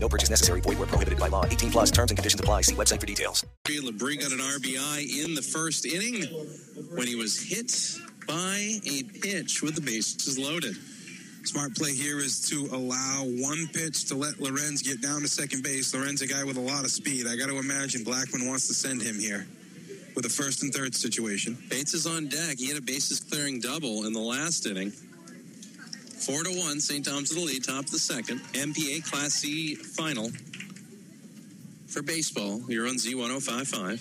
No purchase necessary. Void where prohibited by law. 18 plus terms and conditions apply. See website for details. Labrie got an RBI in the first inning when he was hit by a pitch with the bases loaded. Smart play here is to allow one pitch to let Lorenz get down to second base. Lorenz, a guy with a lot of speed. I got to imagine Blackman wants to send him here with a first and third situation. Bates is on deck. He had a bases clearing double in the last inning. Four to one, St. Dom's the lead, top of the second. MPA Class C final for baseball. You're on Z1055.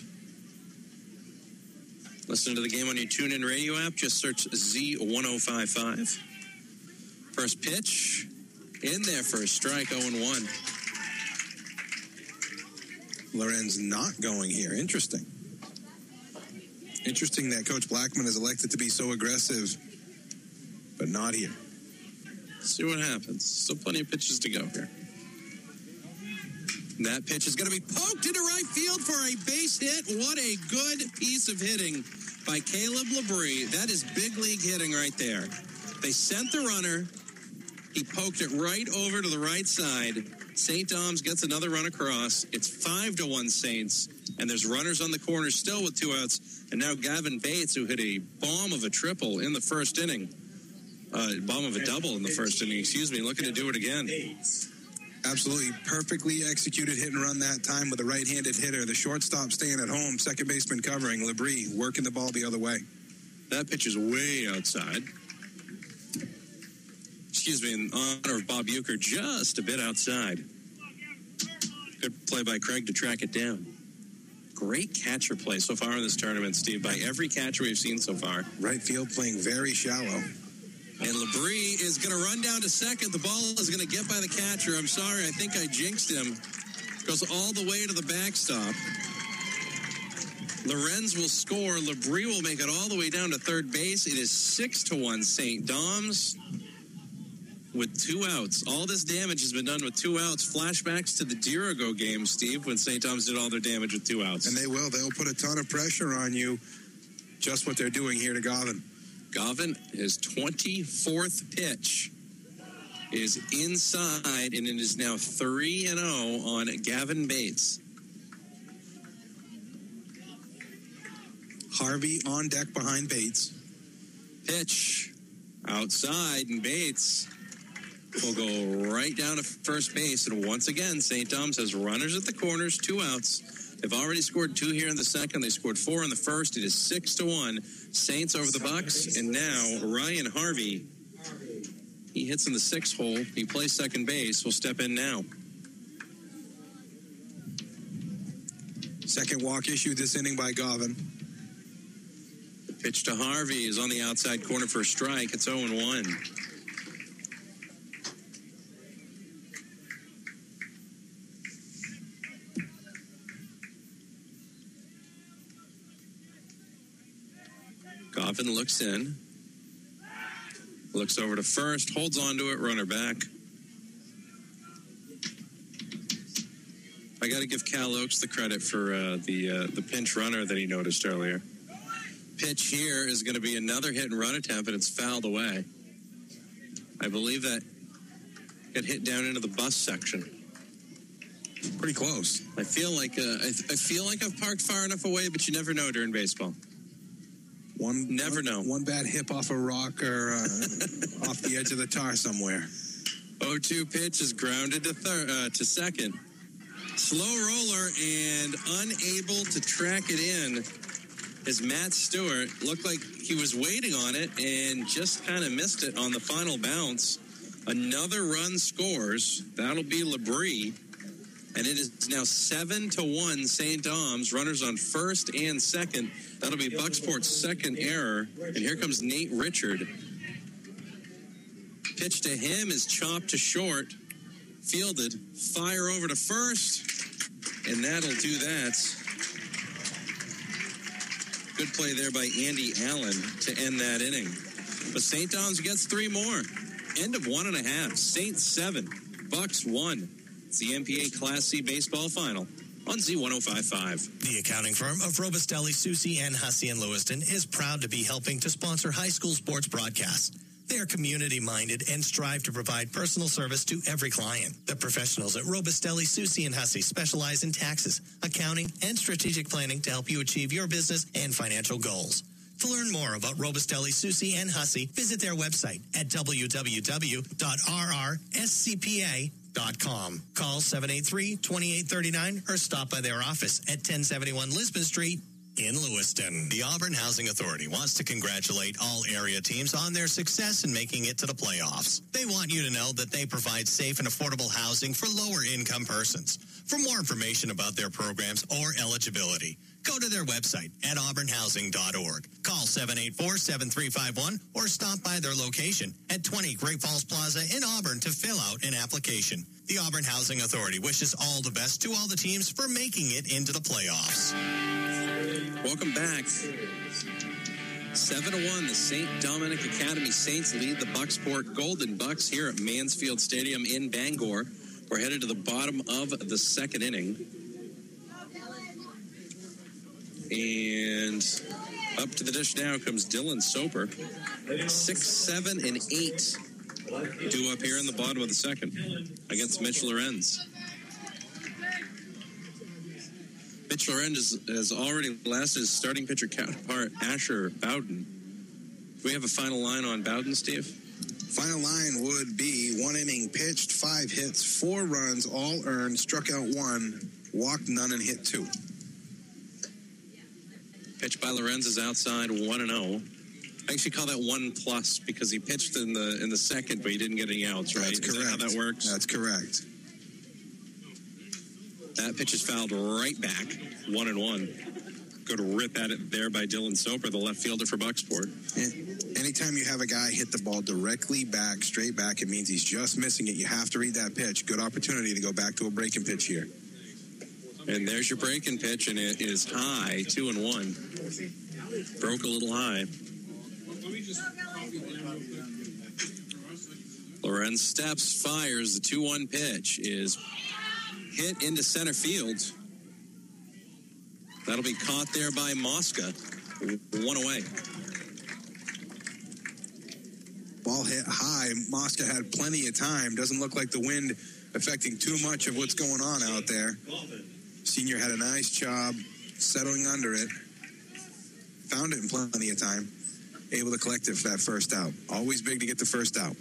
Listen to the game on your TuneIn radio app. Just search Z1055. First pitch in there for a strike, 0 1. Lorenz not going here. Interesting. Interesting that Coach Blackman is elected to be so aggressive, but not here. See what happens. Still plenty of pitches to go here. That pitch is going to be poked into right field for a base hit. What a good piece of hitting by Caleb Labrie. That is big league hitting right there. They sent the runner. He poked it right over to the right side. St. Dom's gets another run across. It's five to one Saints, and there's runners on the corner still with two outs. And now Gavin Bates, who hit a bomb of a triple in the first inning, uh, bomb of a double in the first inning, excuse me, looking to do it again. Absolutely perfectly executed hit and run that time with a right-handed hitter. The shortstop staying at home, second baseman covering. Labrie working the ball the other way. That pitch is way outside. Excuse me, in honor of Bob Uecker, just a bit outside. Good play by Craig to track it down. Great catcher play so far in this tournament, Steve, by every catcher we've seen so far. Right field playing very shallow. And Labrie is going to run down to second. The ball is going to get by the catcher. I'm sorry, I think I jinxed him. Goes all the way to the backstop. Lorenz will score. Labrie will make it all the way down to third base. It is six to one St. Dom's with two outs. All this damage has been done with two outs. Flashbacks to the Dirigo game, Steve, when St. Dom's did all their damage with two outs. And they will. They'll put a ton of pressure on you. Just what they're doing here to Govan. Govan, his 24th pitch is inside, and it is now 3 and 0 on Gavin Bates. Harvey on deck behind Bates. Pitch outside, and Bates will go right down to first base. And once again, St. Dom's has runners at the corners, two outs. They've already scored two here in the second. They scored four in the first. It is six to one. Saints over the Bucks, and now Ryan Harvey. He hits in the sixth hole. He plays second base. Will step in now. Second walk issued this inning by Govan. Pitch to Harvey is on the outside corner for a strike. It's 0 1. Goffin looks in, looks over to first, holds on to it, runner back. I got to give Cal Oaks the credit for uh, the uh, the pinch runner that he noticed earlier. Pitch here is going to be another hit and run attempt, and it's fouled away. I believe that got hit down into the bus section. Pretty close. I feel like uh, I, I feel like I've parked far enough away, but you never know during baseball. One Never one- know. One bad hip off a rock or uh, off the edge of the tar somewhere. 0-2 pitch is grounded to third uh, to second. Slow roller and unable to track it in is Matt Stewart. Looked like he was waiting on it and just kind of missed it on the final bounce. Another run scores. That'll be Labrie. And it is now seven to one St. Dom's. Runners on first and second. That'll be Bucksport's second error. And here comes Nate Richard. Pitch to him is chopped to short. Fielded. Fire over to first. And that'll do that. Good play there by Andy Allen to end that inning. But St. Dom's gets three more. End of one and a half. Saints seven, Bucks one. It's the MPA Class C baseball final on Z1055. The accounting firm of Robustelli, Susie, and Hussey and Lewiston is proud to be helping to sponsor high school sports broadcasts. They are community minded and strive to provide personal service to every client. The professionals at Robustelli, Susie, and Hussey specialize in taxes, accounting, and strategic planning to help you achieve your business and financial goals. To learn more about Robustelli, Susie, and Hussey, visit their website at www.rrscpa.com. Call 783-2839 or stop by their office at 1071 Lisbon Street in Lewiston. The Auburn Housing Authority wants to congratulate all area teams on their success in making it to the playoffs. They want you to know that they provide safe and affordable housing for lower income persons. For more information about their programs or eligibility, go to their website at auburnhousing.org. Call 784-7351 or stop by their location at 20 Great Falls Plaza in Auburn to fill out an application. The Auburn Housing Authority wishes all the best to all the teams for making it into the playoffs. Welcome back. 7 to 1, the St. Dominic Academy Saints lead the Bucksport Golden Bucks here at Mansfield Stadium in Bangor. We're headed to the bottom of the second inning. And up to the dish now comes Dylan Soper. Six, seven, and eight due up here in the bottom of the second against Mitch Lorenz. Mitch Lorenz has already lasted his starting pitcher counterpart, Asher Bowden. Do we have a final line on Bowden, Steve? Final line would be one inning pitched, five hits, four runs, all earned, struck out one, walked none, and hit two. Pitched by Lorenz is outside one and zero. I actually call that one plus because he pitched in the in the second, but he didn't get any outs. Right? That's correct. that how that works? That's correct. That pitch is fouled right back, one and one. Good rip at it there by Dylan Soper, the left fielder for Bucksport. Yeah. Anytime you have a guy hit the ball directly back, straight back, it means he's just missing it. You have to read that pitch. Good opportunity to go back to a breaking pitch here. And there's your breaking pitch, and it is high, two and one. Broke a little high. Lorenz steps, fires. The 2 1 pitch is hit into center field. That'll be caught there by Mosca. One away. Ball hit high. Mosca had plenty of time. Doesn't look like the wind affecting too much of what's going on out there. Senior had a nice job settling under it. Found it in plenty of time. Able to collect it for that first out. Always big to get the first out.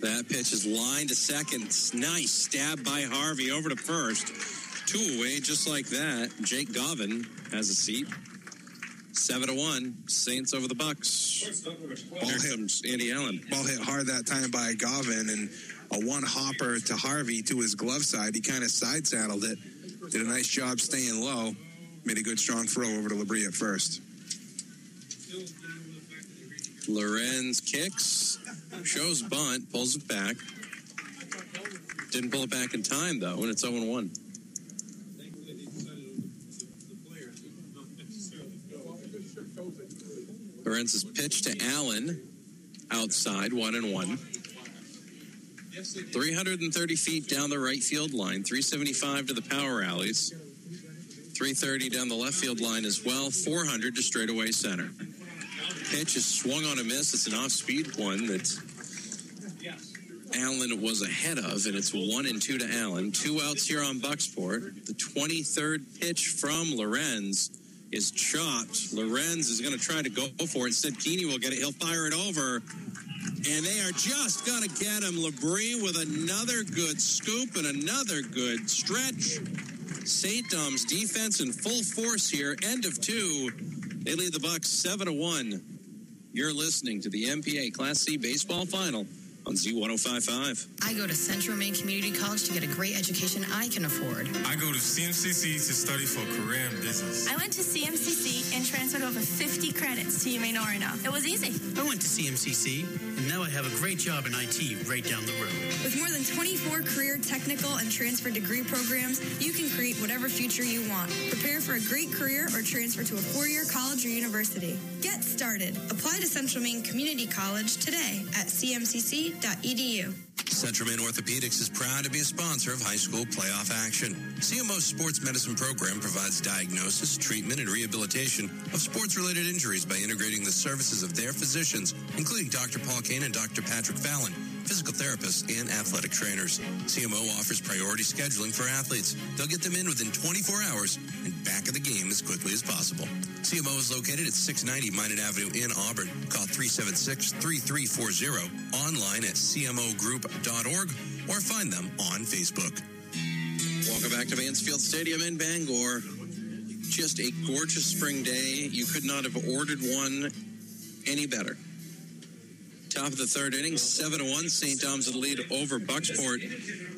That pitch is lined to second. Nice stab by Harvey over to first. Two away, just like that. Jake Govin has a seat. Seven to one. Saints over the Bucks. Ball Here hit, comes Andy Allen. ball hit hard that time by Govin and a one hopper to Harvey to his glove side. He kind of side saddled it. Did a nice job staying low. Made a good strong throw over to Labrie at first. Lorenz kicks, shows bunt, pulls it back. Didn't pull it back in time though, and it's 0 1. Lorenz's pitch to Allen outside, one and one. 330 feet down the right field line, 375 to the power alleys, 330 down the left field line as well, 400 to straightaway center. Pitch is swung on a miss. It's an off speed one that Allen was ahead of, and it's one and two to Allen. Two outs here on Bucksport. The 23rd pitch from Lorenz is chopped. Lorenz is going to try to go for it. Instead, Keeney will get it. He'll fire it over. And they are just going to get him. Labrie with another good scoop and another good stretch. St. Dom's defense in full force here. End of two. They lead the Bucks seven to one. You're listening to the MPA Class C baseball final on Z1055. I go to Central Maine Community College to get a great education I can afford. I go to CMCC to study for a career in business. I went to CMCC and transferred over 50 credits to UMaine Orono. It was easy. I went to CMCC, and now I have a great job in IT right down the road. With more than 24 career, technical, and transfer degree programs, you can create whatever future you want. Prepare for a great career or transfer to a four-year college or university. Get started. Apply to Central Maine Community College today at cmcc.edu. Central Maine Orthopedics is proud to be a sponsor of high school playoff action. CMO's sports medicine program provides diagnosis, treatment, and rehabilitation of sports related injuries by integrating the services of their physicians, including Dr. Paul Kane and Dr. Patrick Fallon, physical therapists, and athletic trainers. CMO offers priority scheduling for athletes. They'll get them in within 24 hours and back of the game as quickly as possible. CMO is located at 690 Minot Avenue in Auburn. Call 376 3340, online at cmogroup.org, or find them on Facebook. Welcome back to Mansfield Stadium in Bangor. Just a gorgeous spring day. You could not have ordered one any better. Top of the third inning, 7 to 1. St. Dom's the lead over Bucksport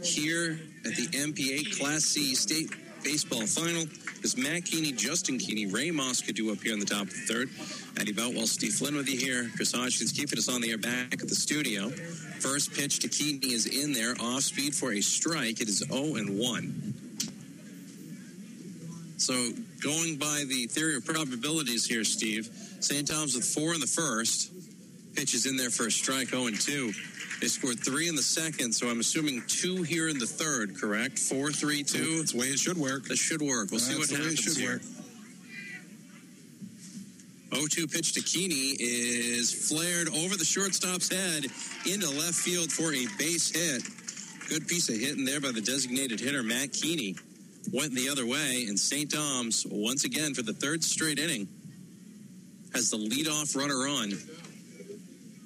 here at the MPA Class C State Baseball Final. Is Matt Keeney, Justin Keeney, Ray Mosca do up here in the top of the third. Eddie Boutwell, Steve Flynn with you here. Chris Hodgkins keeping us on the air back at the studio. First pitch to Keeney is in there, off speed for a strike. It is 0 and 1. So going by the theory of probabilities here, Steve, St. Dom's with four in the first. Pitch is in there for a strike, 0 and 2. They scored three in the second, so I'm assuming two here in the third, correct? Four, three, two. That's the way it should work. That should work. We'll see That's what the way it happens should here. work. 0-2 pitch to Keeney is flared over the shortstop's head into left field for a base hit. Good piece of hitting there by the designated hitter, Matt Keeney. Went the other way, and St. Dom's, once again for the third straight inning, has the leadoff runner on.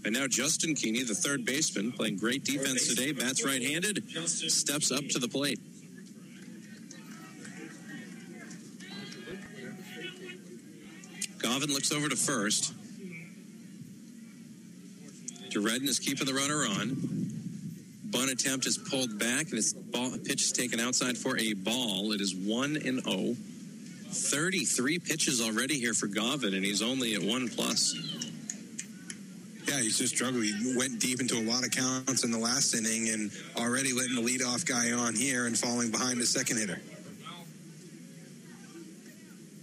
And now Justin Keeney, the third baseman, playing great defense today, bats right-handed, steps up to the plate. Govan looks over to first. Redden is keeping the runner on. Bunt attempt is pulled back, and his ball, pitch is taken outside for a ball. It is 1 and 0. 33 pitches already here for Govan, and he's only at 1 plus. Yeah, he's just struggled. He went deep into a lot of counts in the last inning and already letting the leadoff guy on here and falling behind the second hitter.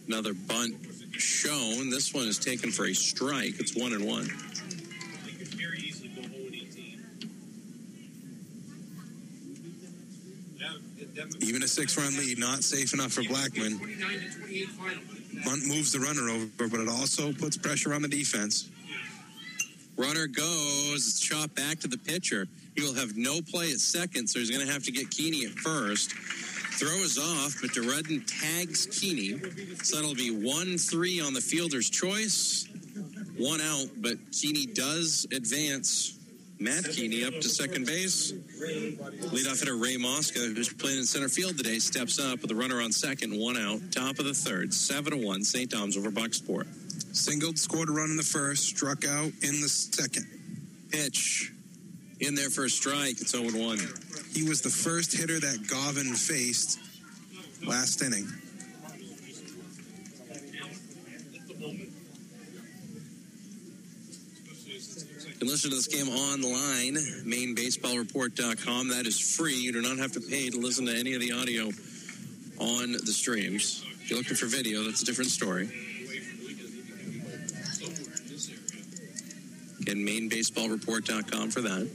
Another bunt shown. This one is taken for a strike. It's 1 and 1. Even a six run lead, not safe enough for Blackman. Bunt moves the runner over, but it also puts pressure on the defense. Runner goes, it's chopped back to the pitcher. He will have no play at second, so he's going to have to get Keeney at first. Throw is off, but DeRedden tags Keeney. So that'll be 1 3 on the fielder's choice. One out, but Keeney does advance. Matt Keeney up to second base. Leadoff hitter Ray Mosca, who's playing in center field today, steps up with a runner on second, one out, top of the third, 7 to 1, St. Dom's over Bucksport. Singled, scored a run in the first, struck out in the second. Pitch in there for a strike. It's 0 1. He was the first hitter that Govan faced last inning. You can listen to this game online, mainebaseballreport.com. That is free. You do not have to pay to listen to any of the audio on the streams. If you're looking for video, that's a different story. Again, mainebaseballreport.com for that.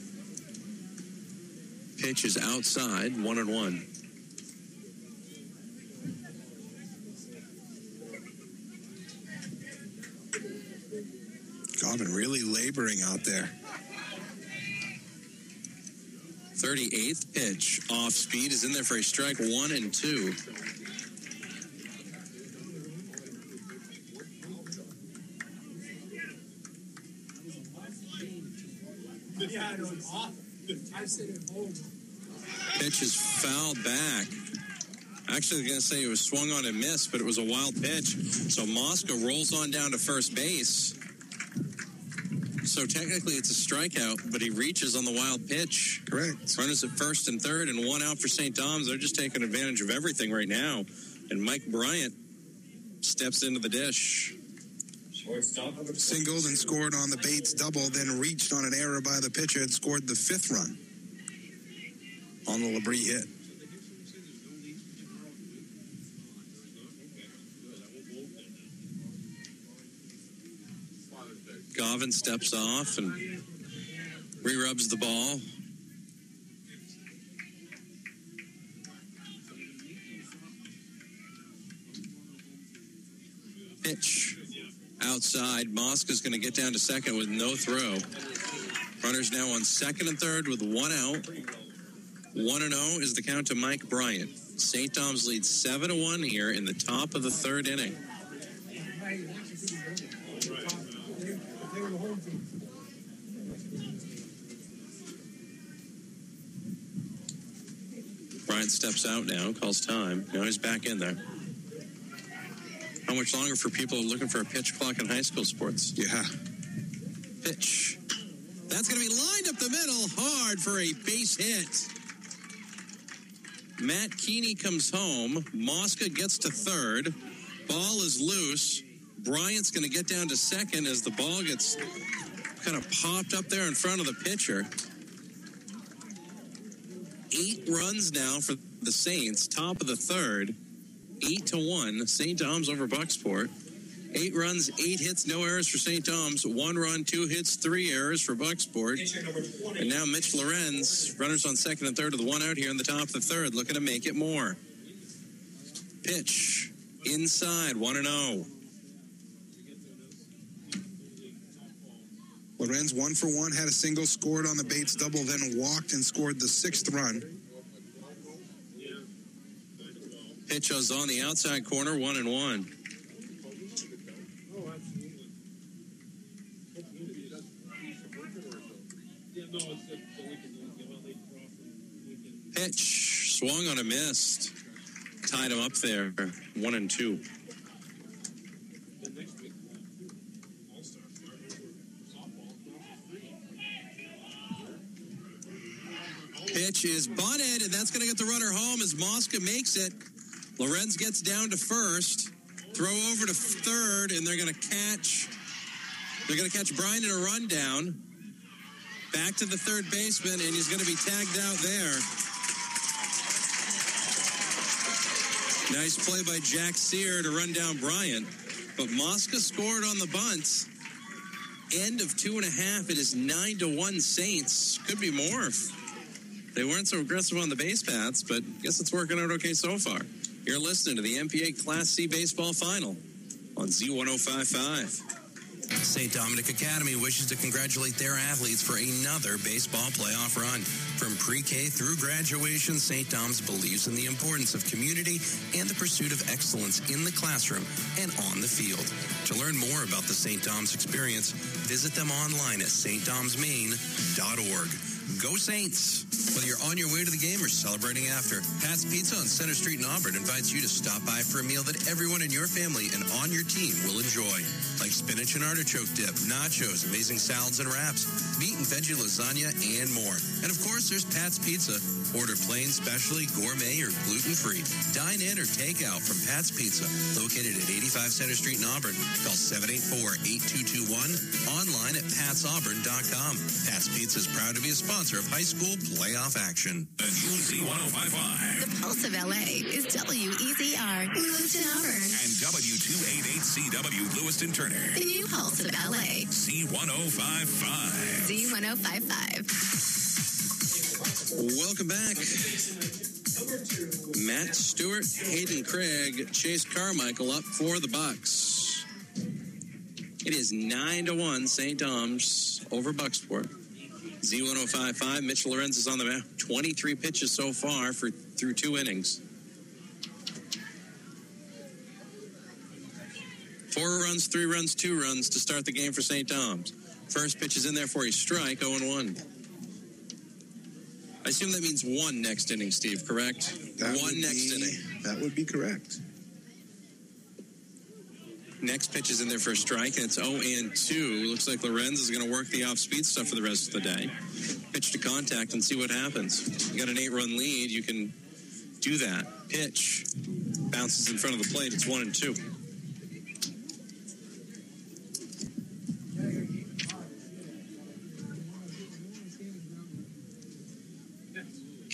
Pitch is outside, one and one. Govan really laboring out there. 38th pitch off speed is in there for a strike one and two. Pitch is fouled back. Actually, I was going to say it was swung on and missed, but it was a wild pitch. So Mosca rolls on down to first base. So So technically, it's a strikeout, but he reaches on the wild pitch. Correct. Runners at first and third, and one out for St. Dom's. They're just taking advantage of everything right now. And Mike Bryant steps into the dish. Singled and scored on the Bates double, then reached on an error by the pitcher and scored the fifth run on the Labrie hit. Gavin steps off and re-rubs the ball. Pitch outside. is going to get down to second with no throw. Runners now on second and third with one out. One and zero is the count to Mike Bryant. St. Dom's leads seven to one here in the top of the third inning. Bryant steps out now, calls time. Now he's back in there. How much longer for people looking for a pitch clock in high school sports? Yeah. Pitch. That's going to be lined up the middle hard for a base hit. Matt Keeney comes home. Mosca gets to third. Ball is loose. Bryant's going to get down to second as the ball gets kind of popped up there in front of the pitcher. Eight runs now for the Saints, top of the third. Eight to one. St. Dom's over Bucksport. Eight runs, eight hits, no errors for St. Dom's. One run, two hits, three errors for Bucksport. And now Mitch Lorenz, runners on second and third with one out here in the top of the third, looking to make it more. Pitch inside, one and oh. zero. Lorenz one for one, had a single, scored on the Bates double, then walked and scored the sixth run. Pitch is on the outside corner, one and one. Pitch swung on a missed. Tied him up there, one and two. Pitch is bunted, and that's going to get the runner home as Mosca makes it. Lorenz gets down to first, throw over to third, and they're going to catch. They're going to catch Bryant in a rundown. Back to the third baseman, and he's going to be tagged out there. Nice play by Jack Sear to run down Bryant. But Mosca scored on the bunt. End of two and a half. It is nine to one Saints. Could be more they weren't so aggressive on the base paths, but I guess it's working out okay so far. You're listening to the MPA Class C Baseball Final on Z1055. St. Dominic Academy wishes to congratulate their athletes for another baseball playoff run. From pre-K through graduation, St. Dom's believes in the importance of community and the pursuit of excellence in the classroom and on the field. To learn more about the St. Dom's experience, visit them online at stdomsmaine.org. Go Saints! Whether you're on your way to the game or celebrating after, Pat's Pizza on Center Street in Auburn invites you to stop by for a meal that everyone in your family and on your team will enjoy. Like spinach and artichoke dip, nachos, amazing salads and wraps, meat and veggie lasagna, and more. And of course, there's Pat's Pizza. Order plain, specially, gourmet, or gluten-free. Dine in or take out from Pat's Pizza, located at 85 Center Street in Auburn. Call 784-8221, online at patsauburn.com. Pat's Pizza is proud to be a sponsor of high school playoff action. The oh pulse of LA is WEZR, Lewiston, Auburn. And W288CW, Lewiston Turner. The new pulse of LA. C1055. Z1055. Welcome back. Matt Stewart, Hayden Craig, Chase Carmichael up for the Bucks. It is nine to one, St. Dom's over Bucksport. Z1055, Mitch Lorenz is on the map. 23 pitches so far for through two innings. Four runs, three runs, two runs to start the game for St. Dom's. First pitch is in there for a strike, 0 1. I assume that means one next inning, Steve, correct? That one next be- inning. That would be correct. Next pitch is in there for a strike, and it's 0 and 2. Looks like Lorenz is going to work the off speed stuff for the rest of the day. Pitch to contact and see what happens. You got an eight run lead, you can do that. Pitch bounces in front of the plate. It's 1 and 2.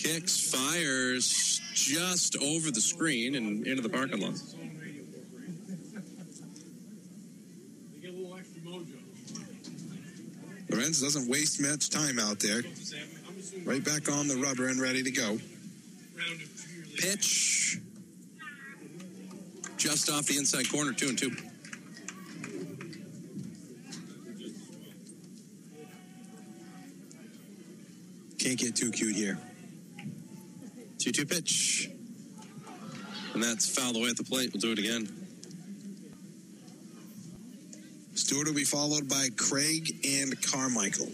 Kicks, fires just over the screen and into the parking lot. Lorenz doesn't waste much time out there. Right back on the rubber and ready to go. Pitch. Just off the inside corner, two and two. Can't get too cute here. 2 2 pitch. And that's fouled away at the plate. We'll do it again. Stewart will be followed by Craig and Carmichael.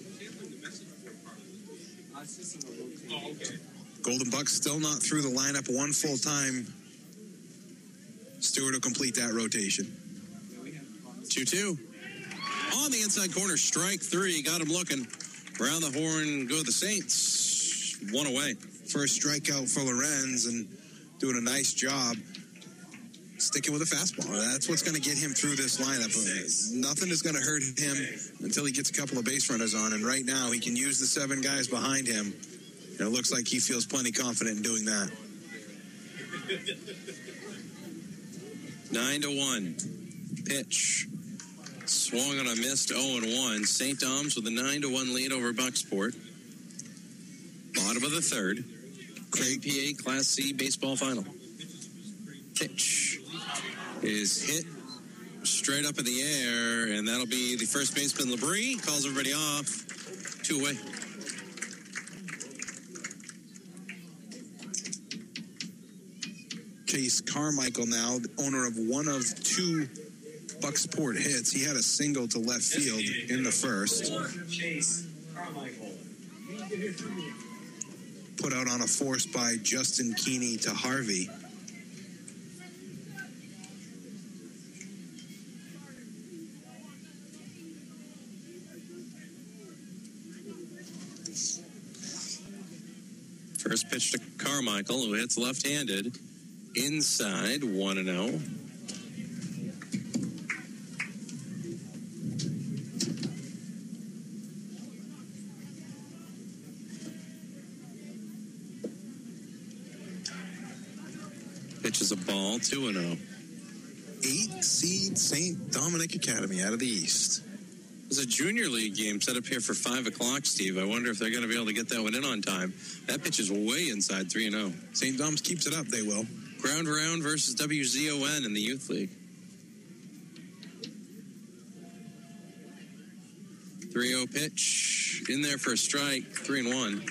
Golden Bucks still not through the lineup one full time. Stewart will complete that rotation. 2 2. On the inside corner, strike three. Got him looking. Around the horn go the Saints. One away. First strikeout for Lorenz and doing a nice job sticking with a fastball. That's what's going to get him through this lineup. Nothing is going to hurt him until he gets a couple of base runners on. And right now, he can use the seven guys behind him. And it looks like he feels plenty confident in doing that. Nine to one. Pitch. Swung on a missed 0 and 1. St. Dom's with a 9 to 1 lead over Bucksport. Bottom of the third. Craig PA Class C baseball final. Pitch is hit straight up in the air, and that'll be the first baseman Labrie. Calls everybody off. Two away. Chase Carmichael now, owner of one of two Bucksport hits. He had a single to left field in the first. Put out on a force by Justin Keeney to Harvey. First pitch to Carmichael, who hits left handed. Inside, 1 0. A 2 0. Eight seed St. Dominic Academy out of the East. It's a junior league game set up here for 5 o'clock, Steve. I wonder if they're going to be able to get that one in on time. That pitch is way inside 3 0. St. Dom's keeps it up, they will. Ground round versus WZON in the Youth League. 3 0 pitch in there for a strike, 3 and 1.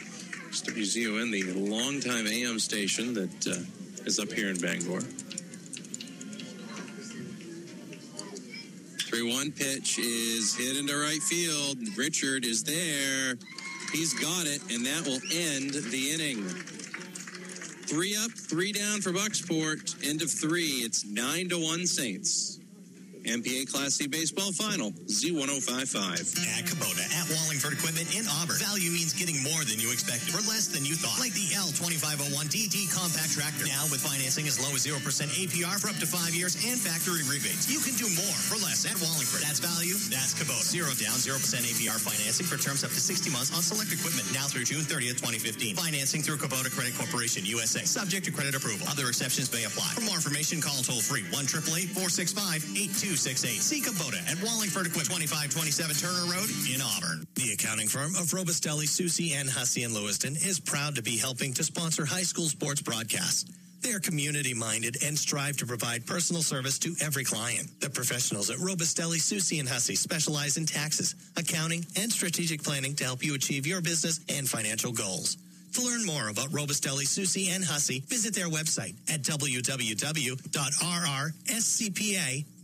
It's WZON, the longtime AM station that uh, is up here in Bangor. 3 1 pitch is hit into right field. Richard is there. He's got it, and that will end the inning. Three up, three down for Bucksport. End of three. It's 9 to 1 Saints. MPA Class C Baseball Final, Z1055. At Kubota, at Wallingford Equipment in Auburn. Value means getting more than you expected for less than you thought. Like the L2501DD compact tractor. Now with financing as low as 0% APR for up to five years and factory rebates. You can do more for less at Wallingford. That's value. That's Kubota. Zero down, 0% APR financing for terms up to 60 months on select equipment. Now through June 30th, 2015. Financing through Kubota Credit Corporation USA. Subject to credit approval. Other exceptions may apply. For more information, call toll free 1 465 8268. See Kubota at Wallingford Equipment, 2527 Turner Road in Auburn. The accounting firm of Robustelli, Susie, and Hussey in Lewiston is proud to be helping to sponsor high school sports broadcasts. They are community minded and strive to provide personal service to every client. The professionals at Robustelli, Susie, and Hussey specialize in taxes, accounting, and strategic planning to help you achieve your business and financial goals. To learn more about Robustelli, Susie, and Hussey, visit their website at www.rrscpa.com.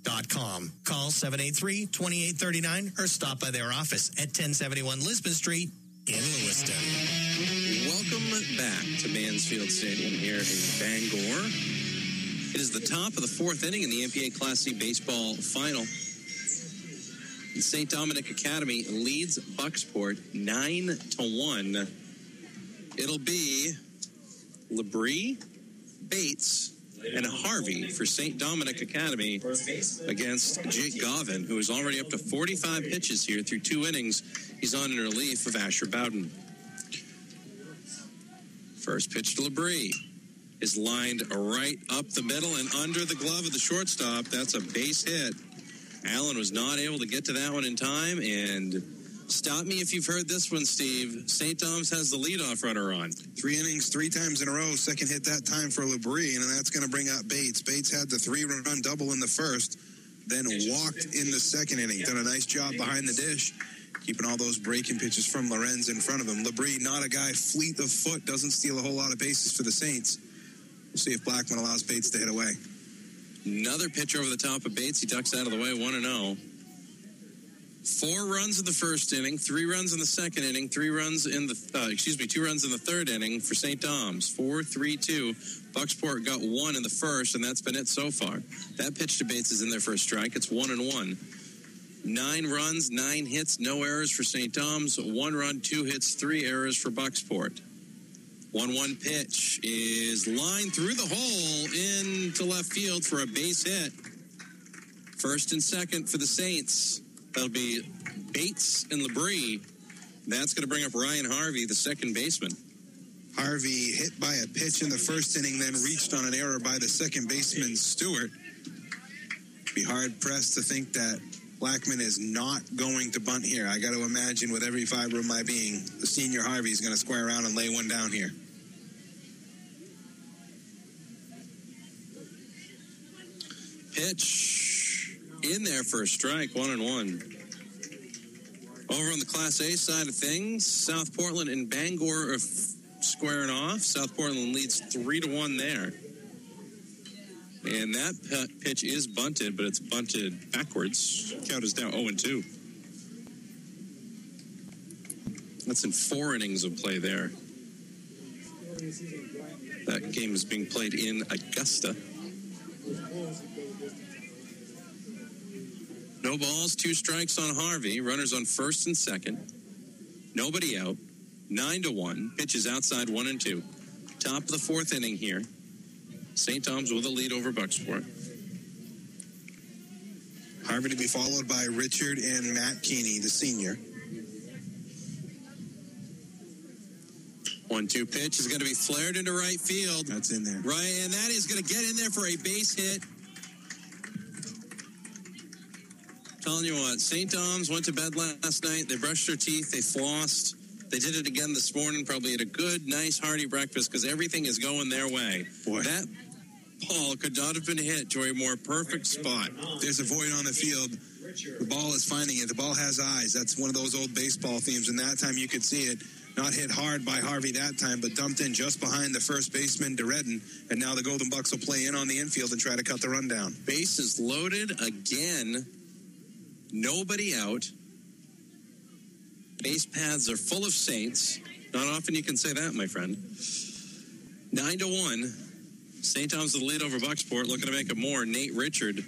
Call 783-2839 or stop by their office at 1071 Lisbon Street in Lewiston. Welcome back to Mansfield Stadium here in Bangor. It is the top of the fourth inning in the MPA Class C baseball final. St. Dominic Academy leads Bucksport nine to one. It'll be Labrie, Bates, and Harvey for St. Dominic Academy against Jake Govin, who is already up to 45 pitches here through two innings. He's on in relief of Asher Bowden. First pitch to Labrie is lined right up the middle and under the glove of the shortstop. That's a base hit. Allen was not able to get to that one in time. And stop me if you've heard this one, Steve. St. Dom's has the leadoff runner on. Three innings, three times in a row. Second hit that time for Labrie, and that's going to bring out Bates. Bates had the three run double in the first, then walked in the second inning. Done a nice job behind the dish, keeping all those breaking pitches from Lorenz in front of him. Labrie, not a guy fleet of foot, doesn't steal a whole lot of bases for the Saints. We'll see if Blackman allows Bates to hit away. Another pitch over the top of Bates. He ducks out of the way, 1 0. Four runs in the first inning, three runs in the second inning, three runs in the, uh, excuse me, two runs in the third inning for St. Dom's. Four, three, two. Bucksport got one in the first, and that's been it so far. That pitch to Bates is in there for a strike. It's one and one. Nine runs, nine hits, no errors for St. Dom's. One run, two hits, three errors for Bucksport. 1 1 pitch is lined through the hole into left field for a base hit. First and second for the Saints. That'll be Bates and Labrie. That's going to bring up Ryan Harvey, the second baseman. Harvey hit by a pitch in the first inning, then reached on an error by the second baseman, Stewart. Be hard pressed to think that Blackman is not going to bunt here. I got to imagine with every fiber of my being, the senior Harvey is going to square around and lay one down here. Pitch in there for a strike, one and one. Over on the Class A side of things, South Portland and Bangor are squaring off. South Portland leads three to one there. And that pitch is bunted, but it's bunted backwards. Count is now 0 and 2. That's in four innings of play there. That game is being played in Augusta. No balls, two strikes on Harvey. Runners on first and second. Nobody out. Nine to one. Pitches outside one and two. Top of the fourth inning here. St. Dom's with a lead over Bucksport. Harvey to be followed by Richard and Matt Keeney, the senior. One two pitch is going to be flared into right field. That's in there. Right, and that is going to get in there for a base hit. Telling you what, St. Dom's went to bed last night. They brushed their teeth. They flossed. They did it again this morning. Probably had a good, nice, hearty breakfast because everything is going their way. Boy. That ball could not have been hit to a more perfect spot. There's a void on the field. The ball is finding it. The ball has eyes. That's one of those old baseball themes. And that time you could see it. Not hit hard by Harvey that time, but dumped in just behind the first baseman, Deredden. And now the Golden Bucks will play in on the infield and try to cut the run down. Base is loaded again. Nobody out. Base paths are full of Saints. Not often you can say that, my friend. Nine to one. St. Dom's the lead over Bucksport, looking to make it more. Nate Richard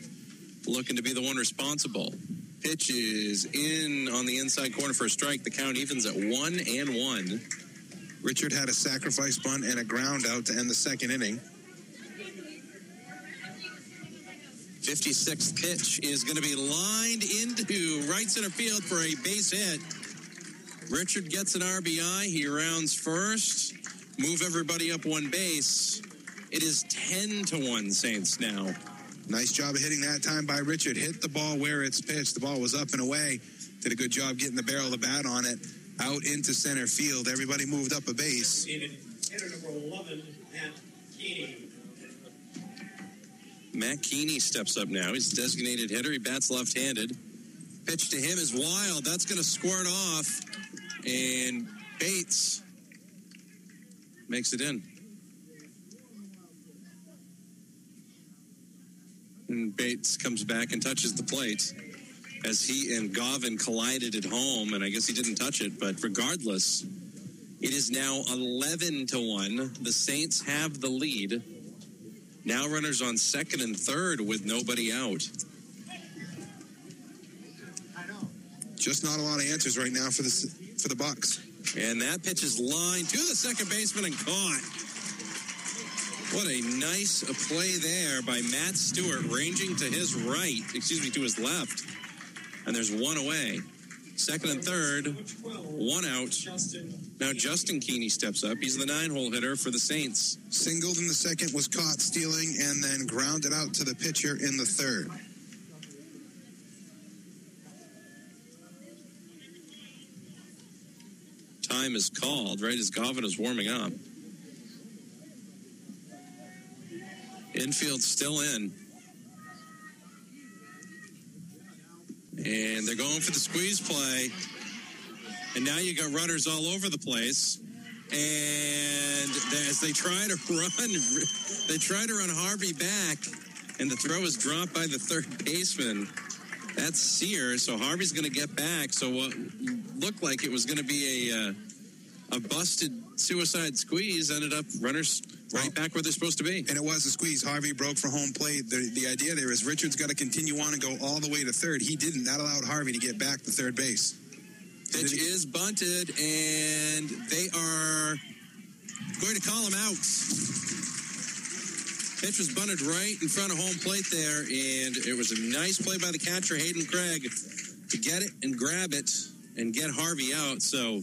looking to be the one responsible. Pitch is in on the inside corner for a strike. The count evens at one and one. Richard had a sacrifice bunt and a ground out to end the second inning. 56th pitch is going to be lined into right center field for a base hit. Richard gets an RBI. He rounds first. Move everybody up one base. It is 10 to 1 Saints now. Nice job of hitting that time by Richard. Hit the ball where it's pitched. The ball was up and away. Did a good job getting the barrel of the bat on it. Out into center field. Everybody moved up a base. Hitter number 11, Matt Keeney steps up now. He's designated hitter. He bats left handed. Pitch to him is wild. That's going to squirt off. And Bates makes it in. And Bates comes back and touches the plate as he and Govin collided at home. And I guess he didn't touch it, but regardless, it is now 11 to 1. The Saints have the lead. Now runners on second and third with nobody out. Just not a lot of answers right now for the for the Bucks. And that pitch is lined to the second baseman and caught. What a nice play there by Matt Stewart, ranging to his right, excuse me, to his left. And there's one away. Second and third, one out. Now Justin Keeney steps up. He's the nine hole hitter for the Saints. Singled in the second, was caught stealing, and then grounded out to the pitcher in the third. Time is called, right as Goffin is warming up. Infield still in. And they're going for the squeeze play. And now you got runners all over the place. And as they try to run, they try to run Harvey back, and the throw is dropped by the third baseman. That's Sear. So Harvey's going to get back. So what looked like it was going to be a uh, a busted suicide squeeze ended up runners right back where they're supposed to be. And it was a squeeze. Harvey broke for home plate. The, the idea there is Richards got to continue on and go all the way to third. He didn't. That allowed Harvey to get back to third base. Pitch is bunted, and they are going to call him out. Pitch was bunted right in front of home plate there, and it was a nice play by the catcher, Hayden Craig, to get it and grab it and get Harvey out. So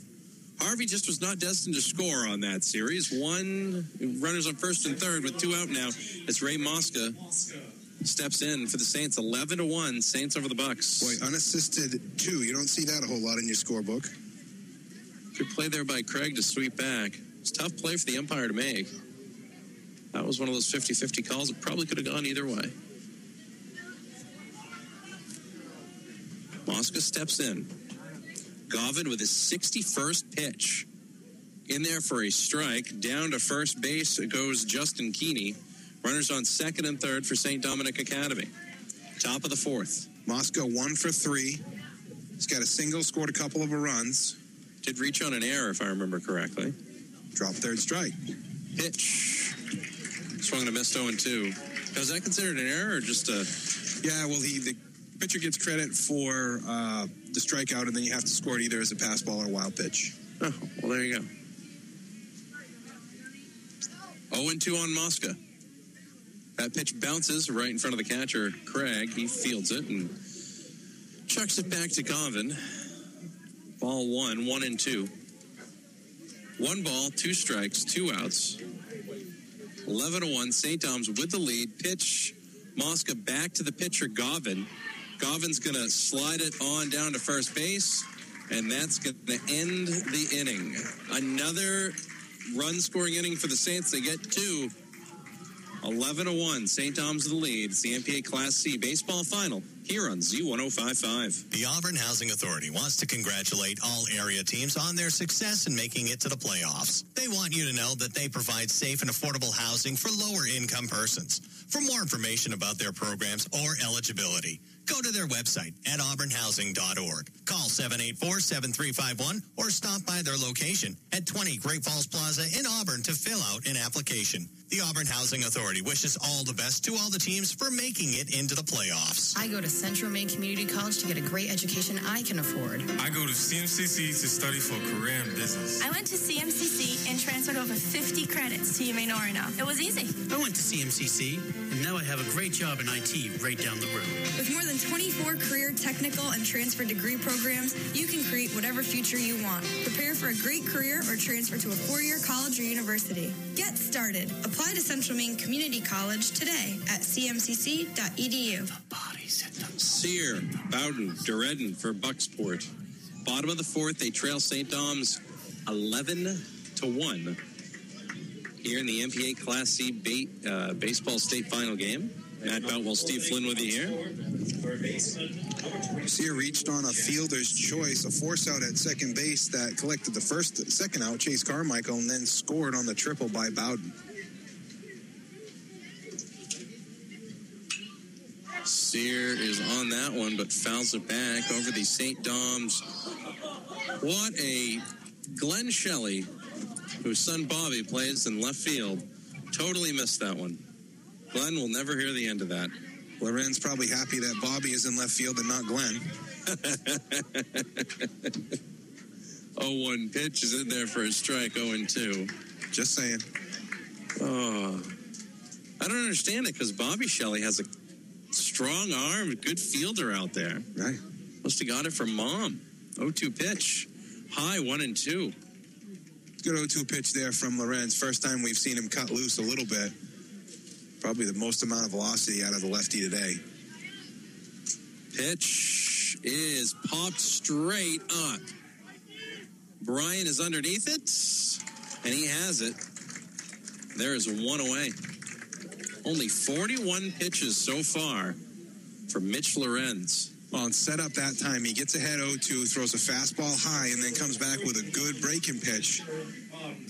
Harvey just was not destined to score on that series. One runners on first and third with two out now. It's Ray Mosca steps in for the Saints, eleven to one. Saints over the Bucks. Boy, unassisted two. You don't see that a whole lot in your scorebook. Good play there by Craig to sweep back. It's a tough play for the umpire to make. That was one of those 50-50 calls. It probably could have gone either way. Mosca steps in. Goffin with his 61st pitch. In there for a strike. Down to first base goes Justin Keeney. Runners on second and third for St. Dominic Academy. Top of the fourth. Mosca one for three. He's got a single, scored a couple of runs. Did reach on an error, if I remember correctly. Drop third strike. Pitch. Swung oh and a missed 0 2. Now, is that considered an error or just a. Yeah, well, he the pitcher gets credit for uh, the strikeout, and then you have to score it either as a pass ball or a wild pitch. Oh, well, there you go. 0 2 on Mosca. That pitch bounces right in front of the catcher, Craig. He fields it and chucks it back to Goffin. Ball one, one and two. One ball, two strikes, two outs. 11 to 1. St. Dom's with the lead. Pitch Mosca back to the pitcher, Goffin. Goffin's going to slide it on down to first base, and that's going to end the inning. Another run scoring inning for the Saints. They get two. 11 to 1. St. Dom's of the lead. It's the MPA Class C baseball final here on Z1055. The Auburn Housing Authority wants to congratulate all area teams on their success in making it to the playoffs. They want you to know that they provide safe and affordable housing for lower income persons. For more information about their programs or eligibility, go to their website at auburnhousing.org. Call 784-7351 or stop by their location at 20 Great Falls Plaza in Auburn to fill out an application. The Auburn Housing Authority wishes all the best to all the teams for making it into the playoffs. I go to Central Maine Community College to get a great education I can afford. I go to CMCC to study for a career in business. I went to CMCC and transferred over 50 credits to UMaine Orono. It was easy. I went to CMCC, and now I have a great job in IT right down the road. With more than 24 career, technical, and transfer degree programs, you can create whatever future you want. Prepare for a great career or transfer to a four-year college or university. Get started. Apply to Central Maine Community College today at cmcc.edu. Sear, Bowden, Duredden for Bucksport. Bottom of the fourth, they trail St. Dom's 11 to 1 here in the MPA Class C bait, uh, baseball state final game. Matt Boutwell, Steve Flynn with you here. Sear reached on a fielder's choice, a force out at second base that collected the first, second out, Chase Carmichael, and then scored on the triple by Bowden. Sear is on that one, but fouls it back over the St. Dom's. What a Glenn Shelley, whose son Bobby plays in left field, totally missed that one. Glenn will never hear the end of that. Lorenz probably happy that Bobby is in left field and not Glenn. 0-1 pitch is in there for a strike, 0-2. Just saying. Oh, I don't understand it because Bobby Shelley has a strong arm, good fielder out there. Right. Must have got it from mom. 0-2 pitch. High, one and two. Good 0-2 pitch there from Lorenz. First time we've seen him cut loose a little bit. Probably the most amount of velocity out of the lefty today. Pitch is popped straight up. Bryant is underneath it, and he has it. There is one away. Only 41 pitches so far for Mitch Lorenz. Well, and set up that time. He gets ahead 0-2, throws a fastball high, and then comes back with a good breaking pitch.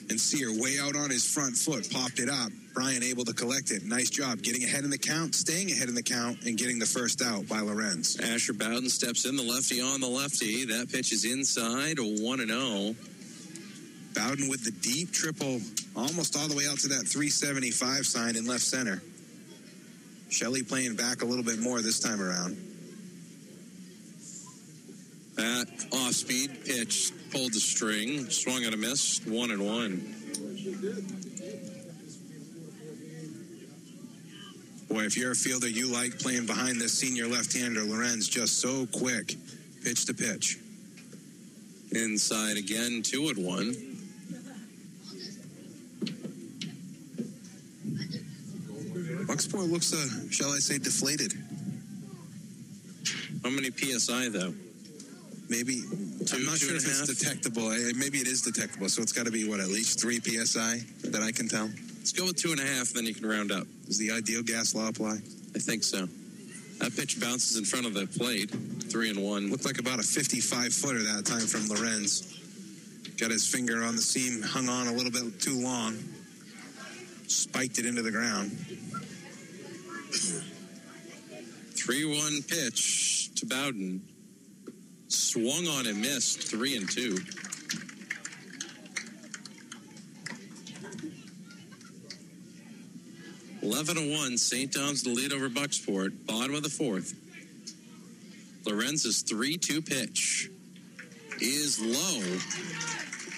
And Sear way out on his front foot, popped it up. Bryant able to collect it. Nice job getting ahead in the count, staying ahead in the count, and getting the first out by Lorenz. Asher Bowden steps in, the lefty on the lefty. That pitch is inside, a 1 0. Bowden with the deep triple, almost all the way out to that 375 sign in left center. Shelley playing back a little bit more this time around. That off speed pitch pulled the string, swung and a miss, one and one. Boy, if you're a fielder, you like playing behind this senior left-hander, Lorenz, just so quick, pitch to pitch. Inside again, two and one. Bucksport looks, uh, shall I say, deflated. How many psi though? Maybe Two, I'm not sure if it's half? detectable. Maybe it is detectable, so it's got to be what at least three psi that I can tell. Let's go with two and a half, then you can round up. Does the ideal gas law apply? I think so. That pitch bounces in front of the plate, three and one. Looked like about a 55 footer that time from Lorenz. Got his finger on the seam, hung on a little bit too long, spiked it into the ground. Three one pitch to Bowden. Swung on and missed, three and two. Eleven to one, St. Dom's the lead over Bucksport. Bottom of the fourth. Lorenz's three-two pitch is low.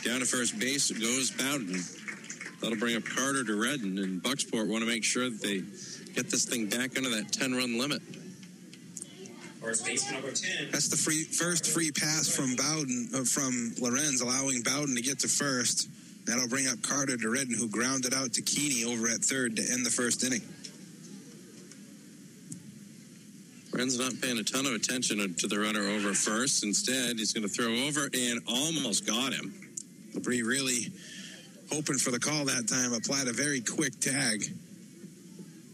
Down to first base goes Bowden. That'll bring up Carter to Redden, and Bucksport want to make sure that they get this thing back under that 10-run limit. First baseman number 10. That's the free first free pass from Bowden uh, from Lorenz, allowing Bowden to get to first. That'll bring up Carter to Redden, who grounded out to Keeney over at third to end the first inning. Ren's not paying a ton of attention to the runner over first. Instead, he's going to throw over and almost got him. Labrie really hoping for the call that time, applied a very quick tag.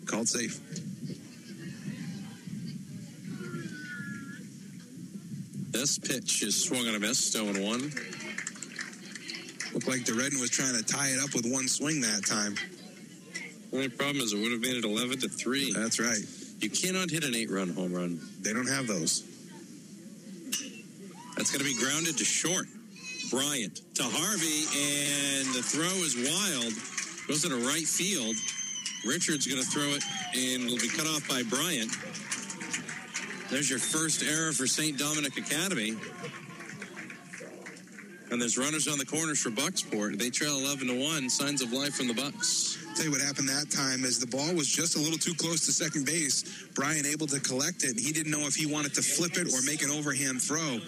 Called safe. This pitch is swung on a miss, still one. Looked like the Redden was trying to tie it up with one swing that time. Only problem is it would have made it 11 to 3. That's right. You cannot hit an eight run home run. They don't have those. That's going to be grounded to short. Bryant to Harvey, and the throw is wild. Goes into right field. Richards going to throw it, and it will be cut off by Bryant. There's your first error for St. Dominic Academy. And there's runners on the corners for Bucksport. They trail 11 to 1. Signs of life from the Bucks. Tell you what happened that time is the ball was just a little too close to second base. Bryant able to collect it. He didn't know if he wanted to flip it or make an overhand throw.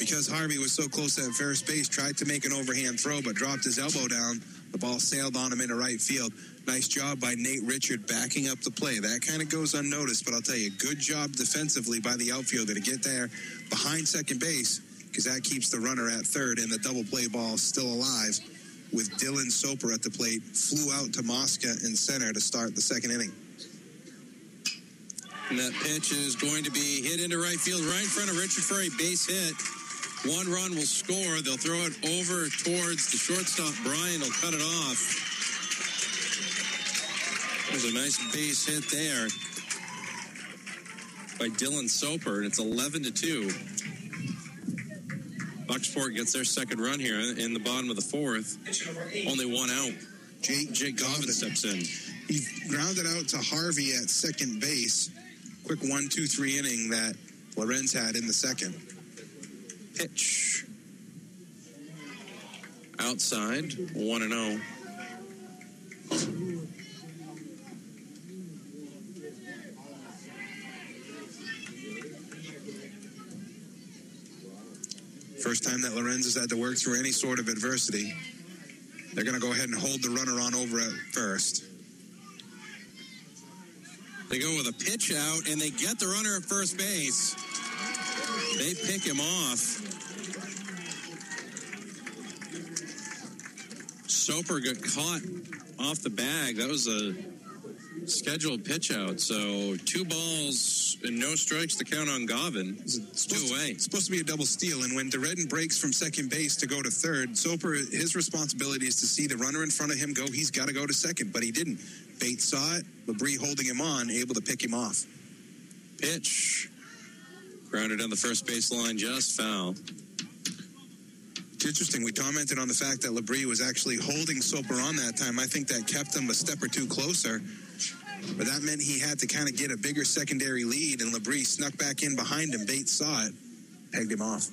Because Harvey was so close at first base, tried to make an overhand throw, but dropped his elbow down. The ball sailed on him into right field. Nice job by Nate Richard backing up the play. That kind of goes unnoticed, but I'll tell you, good job defensively by the outfielder to get there behind second base because that keeps the runner at third and the double play ball still alive with Dylan Soper at the plate. Flew out to Mosca in center to start the second inning. And that pitch is going to be hit into right field, right in front of Richard for a base hit. One run will score. They'll throw it over towards the shortstop. Bryant will cut it off. There's a nice base hit there by Dylan Soper, and it's 11 to 2. Bucksport gets their second run here in the bottom of the fourth. Only one out. Jake, Jake Goffin steps in. He grounded out to Harvey at second base. Quick one, two, three inning that Lorenz had in the second. Pitch. Outside, 1 and oh. 0. First time that Lorenz has had to work through any sort of adversity. They're going to go ahead and hold the runner on over at first. They go with a pitch out and they get the runner at first base. They pick him off. Soper got caught off the bag. That was a scheduled pitch out. So two balls and no strikes to count on Gavin. It's two away. It's supposed to be a double steal, and when Duredin breaks from second base to go to third, Soper his responsibility is to see the runner in front of him go. He's got to go to second, but he didn't. Bates saw it. Labrie holding him on, able to pick him off. Pitch. Grounded on the first base line, just foul. Interesting. We commented on the fact that Labrie was actually holding Soper on that time. I think that kept him a step or two closer. But that meant he had to kind of get a bigger secondary lead, and Labrie snuck back in behind him. Bates saw it, pegged him off.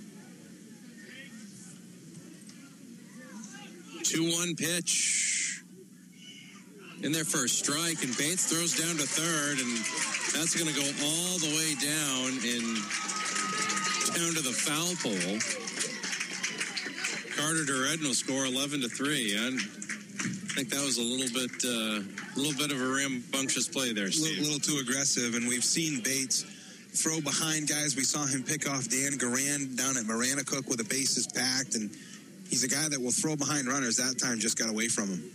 2 1 pitch. In there for a strike, and Bates throws down to third, and that's going to go all the way down and down to the foul pole. Carter Duredin will score 11 to 3. And I think that was a little bit. Uh, a little bit of a rambunctious play there, Steve. A little, little too aggressive, and we've seen Bates throw behind guys. We saw him pick off Dan Garand down at Maranacook with the bases packed, and he's a guy that will throw behind runners. That time just got away from him.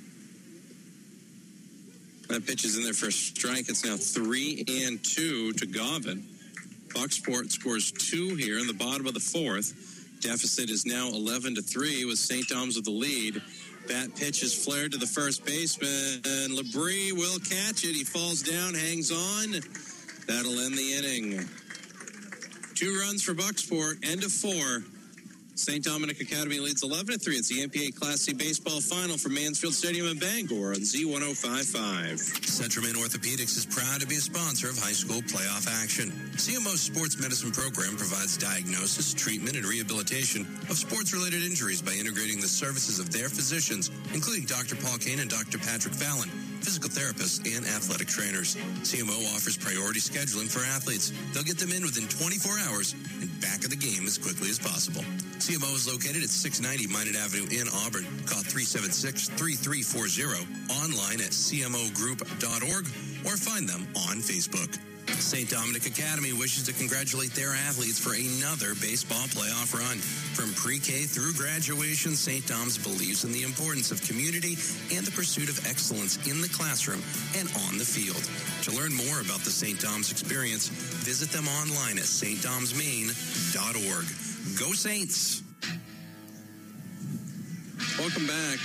That pitch is in there for a strike. It's now three and two to Gavin. Bucksport scores two here in the bottom of the fourth. Deficit is now 11 to 3 with St. Dom's with the lead. Bat pitch is flared to the first baseman, and Labrie will catch it. He falls down, hangs on. That'll end the inning. Two runs for Bucksport, end of four. St. Dominic Academy leads 11 3. It's the MPA Class C baseball final from Mansfield Stadium in Bangor on Z1055. Central Maine Orthopedics is proud to be a sponsor of high school playoff action. CMO's sports medicine program provides diagnosis, treatment, and rehabilitation of sports related injuries by integrating the services of their physicians, including Dr. Paul Kane and Dr. Patrick Fallon physical therapists, and athletic trainers. CMO offers priority scheduling for athletes. They'll get them in within 24 hours and back of the game as quickly as possible. CMO is located at 690 Minot Avenue in Auburn. Call 376-3340, online at cmogroup.org, or find them on Facebook. St. Dominic Academy wishes to congratulate their athletes for another baseball playoff run. From pre-K through graduation, St. Dom's believes in the importance of community and the pursuit of excellence in the classroom and on the field. To learn more about the St. Dom's experience, visit them online at stdomsmaine.org. Go Saints! Welcome back.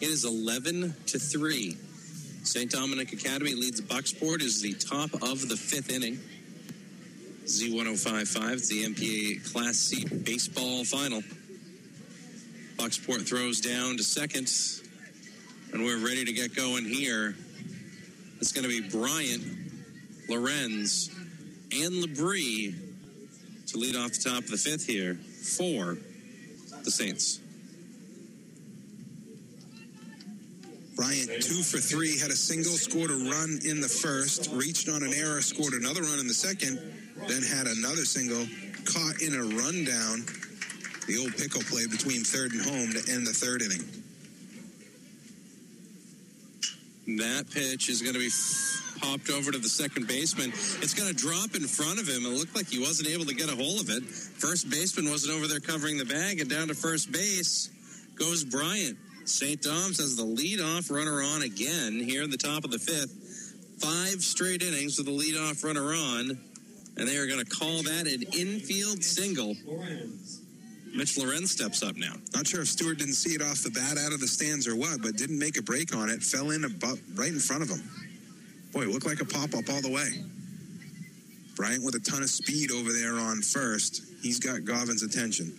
It is 11 to 3. St. Dominic Academy leads Bucksport is the top of the fifth inning. Z1055, it's the MPA Class C baseball final. Bucksport throws down to second, and we're ready to get going here. It's going to be Bryant, Lorenz, and Labrie to lead off the top of the fifth here for the Saints. Bryant, two for three, had a single, scored a run in the first, reached on an error, scored another run in the second, then had another single, caught in a rundown. The old pickle play between third and home to end the third inning. That pitch is going to be popped over to the second baseman. It's going to drop in front of him. It looked like he wasn't able to get a hold of it. First baseman wasn't over there covering the bag, and down to first base goes Bryant. St. Dom's has the leadoff runner on again here in the top of the fifth. Five straight innings with the leadoff runner on, and they are going to call that an infield single. Mitch Lorenz steps up now. Not sure if Stewart didn't see it off the bat out of the stands or what, but didn't make a break on it. Fell in about right in front of him. Boy, it looked like a pop up all the way. Bryant with a ton of speed over there on first. He's got Gavin's attention.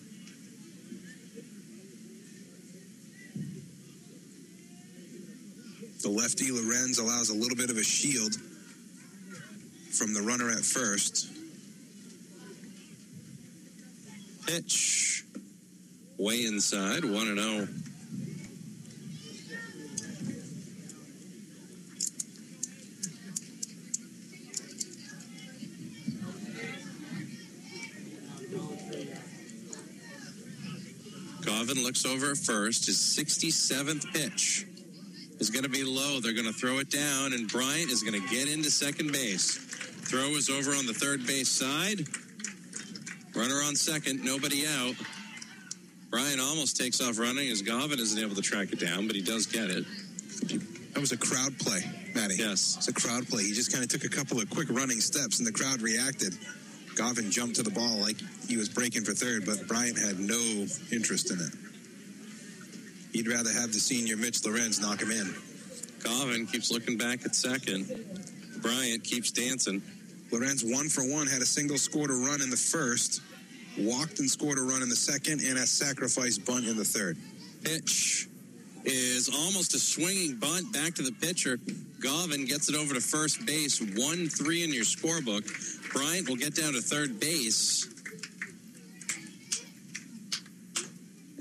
Rusty Lorenz allows a little bit of a shield from the runner at first. Pitch. Way inside, 1 and oh. 0. Govin looks over at first. His 67th pitch is going to be low. They're going to throw it down, and Bryant is going to get into second base. Throw is over on the third base side. Runner on second, nobody out. Bryant almost takes off running as Govin isn't able to track it down, but he does get it. That was a crowd play, Matty. Yes. It's a crowd play. He just kind of took a couple of quick running steps, and the crowd reacted. Govin jumped to the ball like he was breaking for third, but Bryant had no interest in it. He'd rather have the senior Mitch Lorenz knock him in. Govin keeps looking back at second. Bryant keeps dancing. Lorenz one for one had a single scored a run in the first, walked and scored a run in the second, and a sacrifice bunt in the third. Pitch is almost a swinging bunt back to the pitcher. Govin gets it over to first base. 1 3 in your scorebook. Bryant will get down to third base.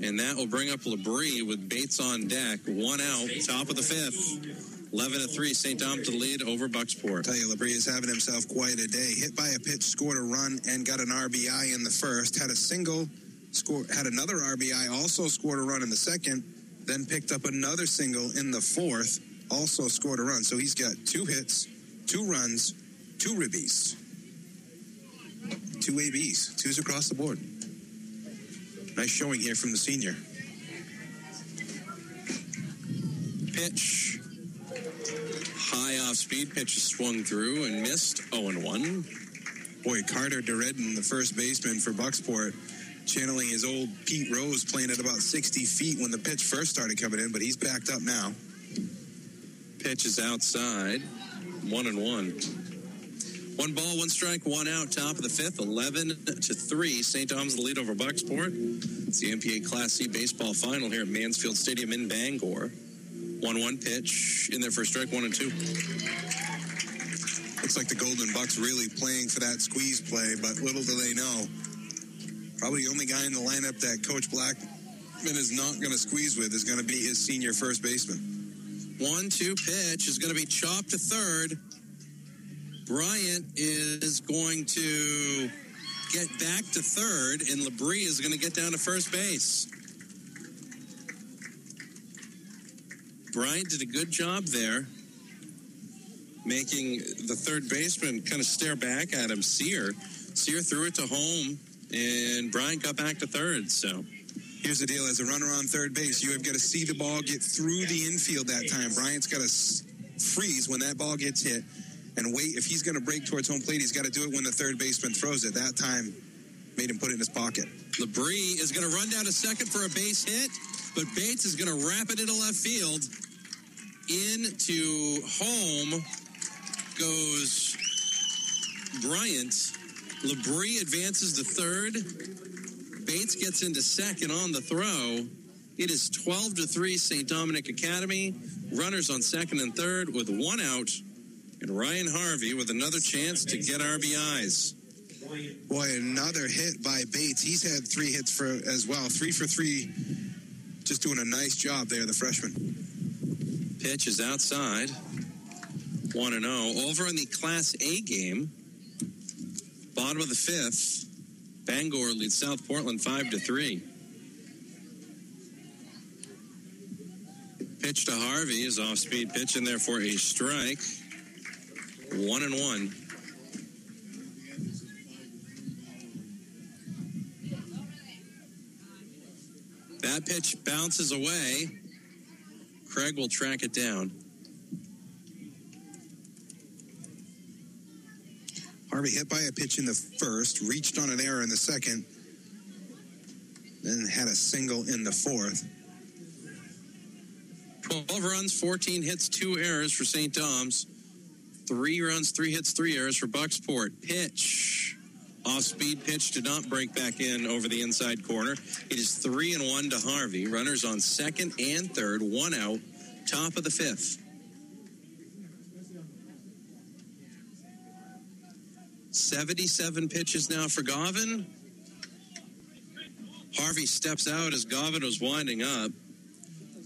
And that will bring up Labrie with Bates on deck. One out, top of the fifth. 11 to 3, St. Dom to lead over Bucksport. Tell you, Labrie is having himself quite a day. Hit by a pitch, scored a run, and got an RBI in the first. Had a single, score, had another RBI, also scored a run in the second. Then picked up another single in the fourth, also scored a run. So he's got two hits, two runs, two ribbies, two ABs, twos across the board. Nice showing here from the senior. Pitch. High off speed pitch swung through and missed 0 and 1. Boy, Carter Duredden, the first baseman for Bucksport, channeling his old Pete Rose playing at about 60 feet when the pitch first started coming in, but he's backed up now. Pitch is outside. One and one. One ball, one strike, one out, top of the fifth, 11 to 3. St. Dom's the lead over Bucksport. It's the MPA Class C baseball final here at Mansfield Stadium in Bangor. 1 1 pitch in there for strike, 1 and 2. Looks like the Golden Bucks really playing for that squeeze play, but little do they know. Probably the only guy in the lineup that Coach Blackman is not going to squeeze with is going to be his senior first baseman. 1 2 pitch is going to be chopped to third. Bryant is going to get back to third, and Labrie is going to get down to first base. Bryant did a good job there, making the third baseman kind of stare back at him. Sear, Sear threw it to home, and Bryant got back to third. So Here's the deal: as a runner on third base, you have got to see the ball get through the infield that time. Bryant's got to freeze when that ball gets hit and wait. If he's going to break towards home plate, he's got to do it when the third baseman throws it. That time made him put it in his pocket. Labrie is going to run down to second for a base hit, but Bates is going to wrap it into left field. Into home goes Bryant. Labrie advances to third. Bates gets into second on the throw. It is 12 to 3 St. Dominic Academy. Runners on second and third with one out. And Ryan Harvey with another chance to get RBIs. Boy, another hit by Bates. He's had three hits for as well. Three for three. Just doing a nice job there, the freshman. Pitch is outside. 1 and 0. Over in the Class A game, bottom of the fifth, Bangor leads South Portland 5 to 3. Pitch to Harvey is off speed pitch in there for a strike. 1 and 1. That pitch bounces away. Craig will track it down. Harvey hit by a pitch in the first, reached on an error in the second, then had a single in the fourth. 12 runs, 14 hits, two errors for St. Dom's. Three runs, three hits, three errors for Bucksport. Pitch. Off speed pitch did not break back in over the inside corner. It is three and one to Harvey. Runners on second and third, one out, top of the fifth. Seventy-seven pitches now for Govin. Harvey steps out as Govin was winding up.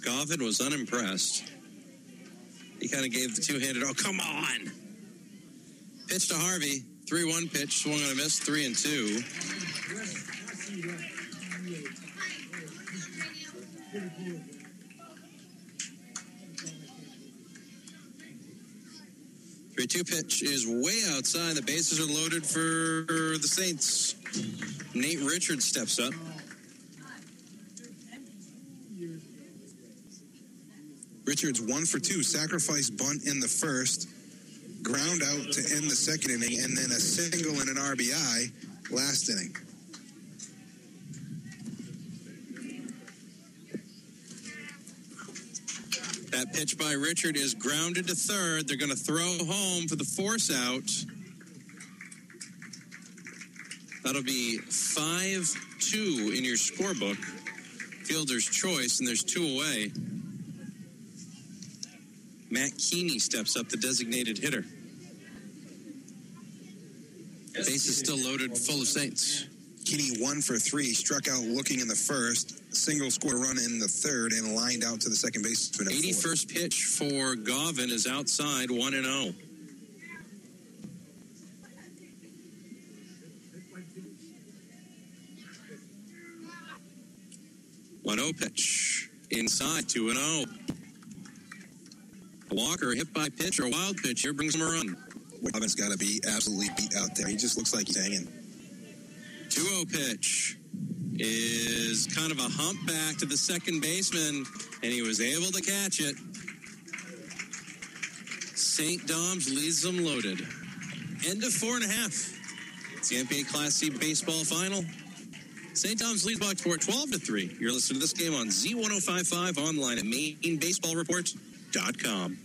Govin was unimpressed. He kind of gave the two handed, oh, come on. Pitch to Harvey. 3 1 pitch, swung on a miss, 3 and 2. Three two pitch is way outside. The bases are loaded for the Saints. Nate Richards steps up. Richards one for two, sacrifice bunt in the first, ground out to end the second inning, and then a single and an RBI last inning. That pitch by Richard is grounded to third. They're going to throw home for the force out. That'll be 5 2 in your scorebook. Fielder's choice, and there's two away. Matt Keeney steps up, the designated hitter. Base is still loaded, full of Saints. Keeney one for three, struck out looking in the first, single score run in the third, and lined out to the second baseman. 81st pitch for Govin is outside 1 and oh. 0. One zero pitch inside two and zero. Walker hit by pitch or wild pitch here brings him a run. Govin's got to be absolutely beat out there. He just looks like he's hanging. 2 0 pitch is kind of a hump back to the second baseman, and he was able to catch it. St. Dom's leads them loaded. End of four and a half. It's the MPA Class C baseball final. St. Dom's leads Bucksport 12 to 3. You're listening to this game on Z1055 online at MaineBaseballReport.com.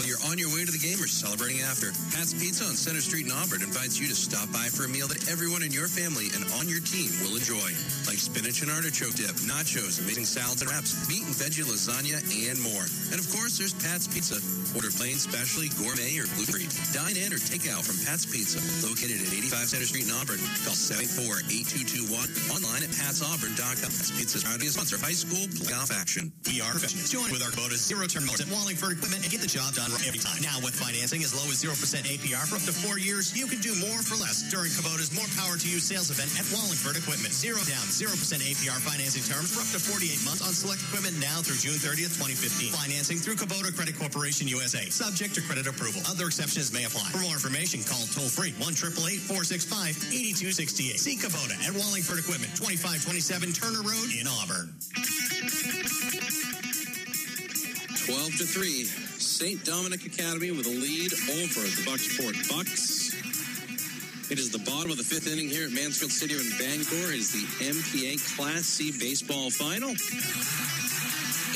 When you're on your way to the game or celebrating after, Pat's Pizza on Center Street in Auburn invites you to stop by for a meal that everyone in your family and on your team will enjoy. Like spinach and artichoke dip, nachos, amazing salads and wraps, meat and veggie lasagna, and more. And of course, there's Pat's Pizza. Order plain, specially, gourmet, or gluten-free. Dine in or take out from Pat's Pizza, located at 85 Center Street in Auburn. Call 784-8221. Online at patsauburn.com. Pat's Pizza is proud sponsor high school playoff action. We are professionals. Join with our Kubota zero-turn at Wallingford Equipment and get the job done every time. Now with financing as low as 0% APR for up to four years, you can do more for less during Kubota's More Power to You sales event at Wallingford Equipment. Zero down, 0% APR financing terms for up to 48 months on select equipment now through June 30th, 2015. Financing through Kubota Credit Corporation USA. Subject to credit approval. Other exceptions may apply. For more information, call toll free 1 465 8268. See Kubota at Wallingford Equipment, 2527 Turner Road in Auburn. 12 to 3. St. Dominic Academy with a lead over the Bucksport Bucks. It is the bottom of the fifth inning here at Mansfield Stadium in Bangor. It is the MPA Class C baseball final.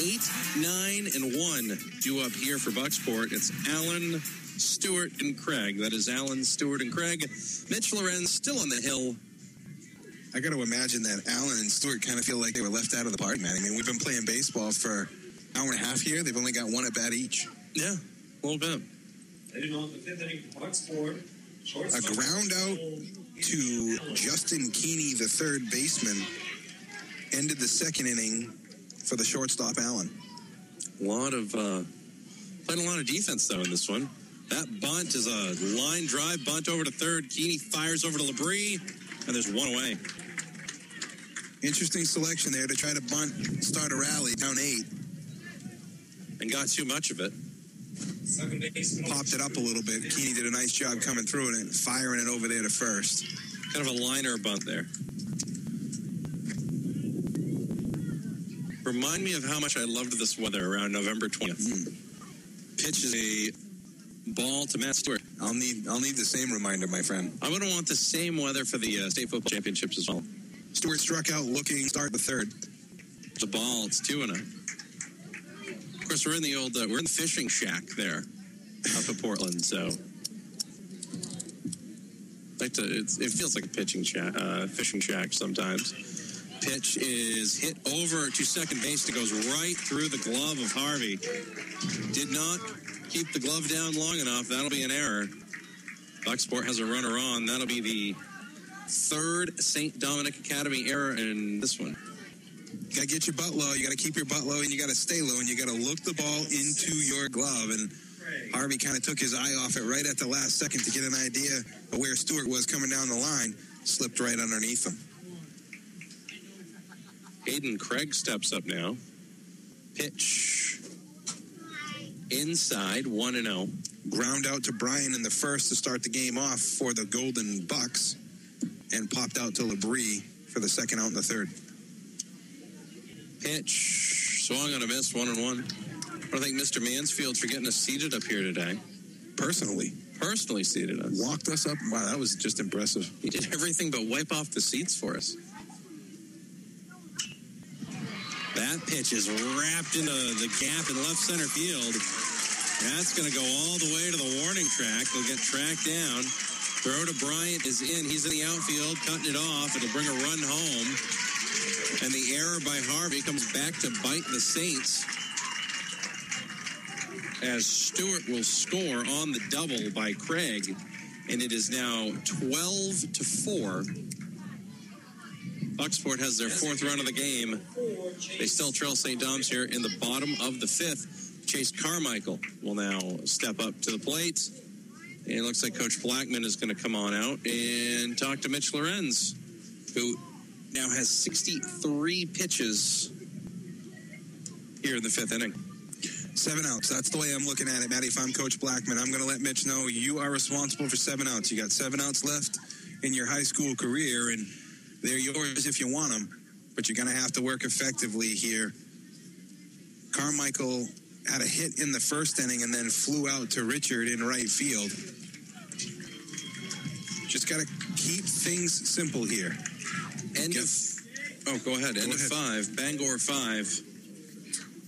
Eight, nine, and one due up here for Bucksport. It's Allen, Stewart, and Craig. That is Allen, Stewart, and Craig. Mitch Lorenz still on the hill. I got to imagine that Allen and Stewart kind of feel like they were left out of the party, man. I mean, we've been playing baseball for an hour and a half here. They've only got one at bat each. Yeah, a little bit. Heading on the fifth inning for Bucksport. A ground out to Justin Keeney, the third baseman, ended the second inning for the shortstop Allen. A lot of uh, playing a lot of defense though in this one. That bunt is a line drive bunt over to third. Keeney fires over to Labrie, and there's one away. Interesting selection there to try to bunt, start a rally down eight, and got too much of it. Popped it up a little bit. Keeney did a nice job coming through it and firing it over there to first. Kind of a liner bunt there. Remind me of how much I loved this weather around November 20th. Mm. Pitches a ball to Matt Stewart. I'll need I'll need the same reminder, my friend. I'm going to want the same weather for the uh, state football championships as well. Stewart struck out looking start the third. It's a ball. It's two and a. Of course, we're in the old uh, we're in the fishing shack there up at Portland, so. Like to, it feels like a pitching shack, uh, fishing shack sometimes. Pitch is hit over to second base. It goes right through the glove of Harvey. Did not keep the glove down long enough. That'll be an error. Bucksport has a runner on. That'll be the third St. Dominic Academy error in this one. You gotta get your butt low. You gotta keep your butt low, and you gotta stay low, and you gotta look the ball into your glove. And Harvey kind of took his eye off it right at the last second to get an idea of where Stewart was coming down the line. Slipped right underneath him. Aiden Craig steps up now. Pitch inside, 1 and 0. Ground out to Bryant in the first to start the game off for the Golden Bucks, and popped out to Labrie for the second out in the third. Pitch swung on a miss, 1 and 1. I want to thank Mr. Mansfield for getting us seated up here today. Personally, Personally seated us. walked us up. Wow, that was just impressive. He did everything but wipe off the seats for us. That pitch is wrapped into the gap in left center field. That's going to go all the way to the warning track. They'll get tracked down. Throw to Bryant is in. He's in the outfield, cutting it off. It'll bring a run home. And the error by Harvey comes back to bite the Saints. As Stewart will score on the double by Craig. And it is now 12 to 4. Bucksport has their fourth run of the game. They still trail St. Dom's here in the bottom of the fifth. Chase Carmichael will now step up to the plate. And it looks like Coach Blackman is going to come on out and talk to Mitch Lorenz, who now has 63 pitches here in the fifth inning. Seven outs. That's the way I'm looking at it, Matty. If I'm Coach Blackman, I'm going to let Mitch know you are responsible for seven outs. You got seven outs left in your high school career, and they're yours if you want them, but you're going to have to work effectively here. Carmichael had a hit in the first inning and then flew out to Richard in right field. Just got to keep things simple here. End of. Oh, go ahead. End Go of ahead. five. Bangor five.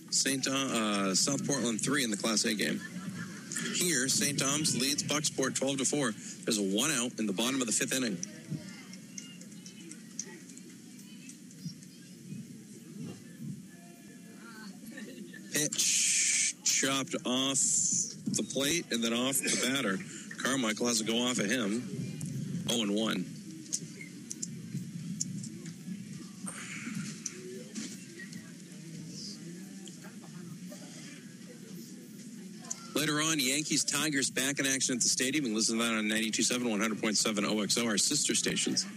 St. Uh, South Portland three in the Class A game. Here, St. Dom's leads Bucksport 12 to 4. There's a one out in the bottom of the fifth inning. Pitch chopped off the plate and then off the batter. Carmichael has to go off of him. 0 and 1. Later on, Yankees Tigers back in action at the stadium. Can listen to that on 92.7, 100.7 OXO, our sister stations.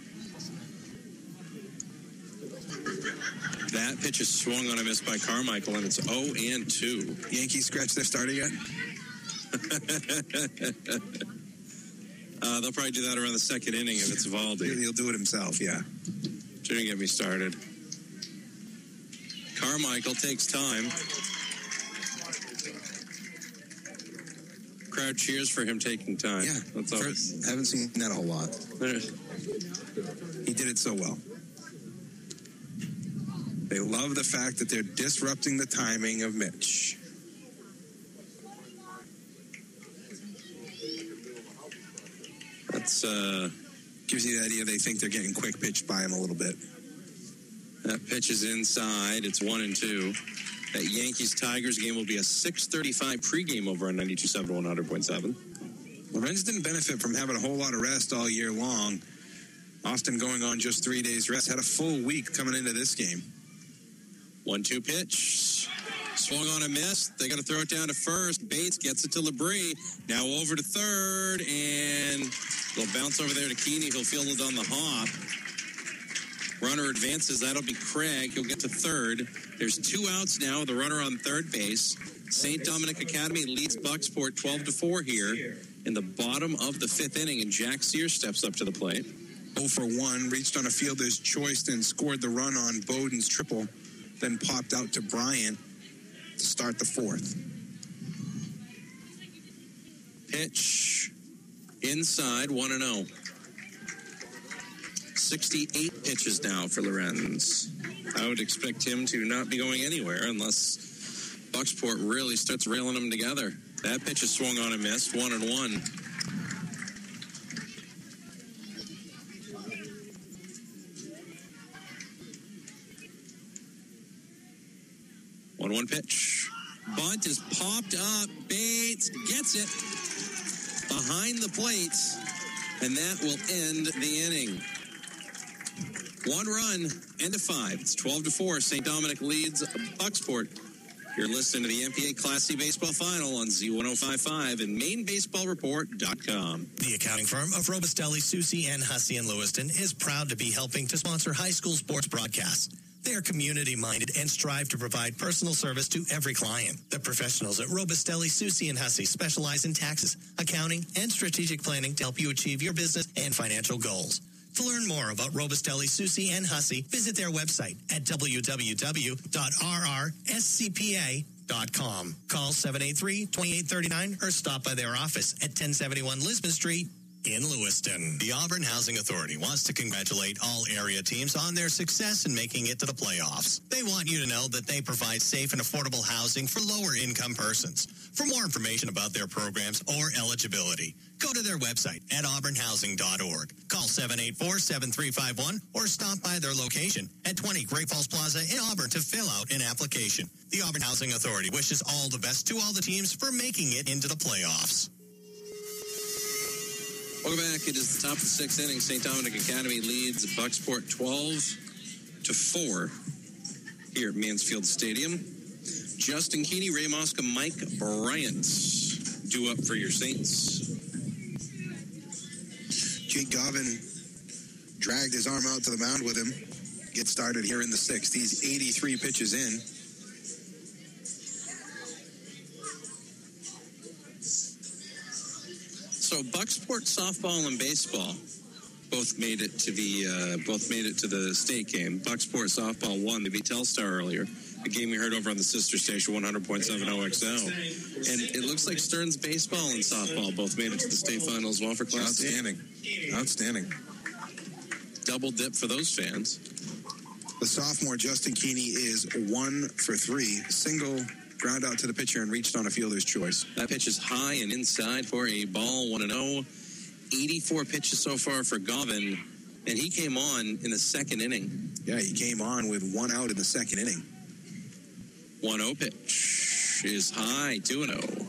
That pitch is swung on a miss by Carmichael, and it's 0 and 2. Yankees scratch their starter yet? uh, they'll probably do that around the second inning if it's Valdi. He'll do it himself, yeah. Shouldn't get me started. Carmichael takes time. Crowd cheers for him taking time. Yeah, That's always. haven't seen that a whole lot. He did it so well. They love the fact that they're disrupting the timing of Mitch. That's uh, gives you the idea they think they're getting quick pitched by him a little bit. That pitch is inside. It's one and two. That Yankees Tigers game will be a 6:35 pregame over on 92.7 100.7. Lorenz didn't benefit from having a whole lot of rest all year long. Austin going on just three days rest. Had a full week coming into this game. One two pitch. Swung on a miss. They got to throw it down to first. Bates gets it to Labrie. Now over to third. And they'll bounce over there to Keeney. He'll field it on the hop. Runner advances. That'll be Craig. He'll get to third. There's two outs now. The runner on third base. St. Dominic Academy leads Bucksport 12 to 4 here in the bottom of the fifth inning. And Jack Sears steps up to the plate. 0 for 1, reached on a fielder's choice and scored the run on Bowden's triple, then popped out to Bryant to start the fourth. Pitch inside 1 and 0. 68 pitches now for Lorenz. I would expect him to not be going anywhere unless Bucksport really starts railing them together. That pitch is swung on and missed, 1 and 1. One one pitch. Bunt is popped up. Bates gets it behind the plate. And that will end the inning. One run, end of five. It's 12 to 4. St. Dominic leads Bucksport. You're listening to the MPA Class C Baseball Final on Z1055 and MaineBaseballReport.com. The accounting firm of Robustelli, Susie, and Hussey in Lewiston is proud to be helping to sponsor high school sports broadcasts. They are community minded and strive to provide personal service to every client. The professionals at Robustelli, Susie, and Hussey specialize in taxes, accounting, and strategic planning to help you achieve your business and financial goals. To learn more about Robustelli, Susie, and Hussey, visit their website at www.rrscpa.com. Call 783-2839 or stop by their office at 1071 Lisbon Street in Lewiston. The Auburn Housing Authority wants to congratulate all area teams on their success in making it to the playoffs. They want you to know that they provide safe and affordable housing for lower income persons. For more information about their programs or eligibility, go to their website at auburnhousing.org. Call 784-7351 or stop by their location at 20 Great Falls Plaza in Auburn to fill out an application. The Auburn Housing Authority wishes all the best to all the teams for making it into the playoffs. Welcome back. It is the top of the sixth inning. St. Dominic Academy leads Bucksport 12 to 4 here at Mansfield Stadium. Justin Keeney, Ray Mosca, Mike Bryant due up for your Saints. Jake Govin dragged his arm out to the mound with him. Get started here in the sixth. He's 83 pitches in. So Bucksport softball and baseball both made it to the uh, both made it to the state game. Bucksport softball won. They beat Telstar earlier. A game we heard over on the sister station 100.7 OXL. And it looks like Stearns baseball and softball both made it to the state final as well for Class Outstanding. Outstanding. Double dip for those fans. The sophomore Justin Keeney is one for three. Single ground out to the pitcher and reached on a fielder's choice. That pitch is high and inside for a ball 1 0. 84 pitches so far for Govin, and he came on in the second inning. Yeah, he came on with one out in the second inning. 1 0 pitch is high, 2 0.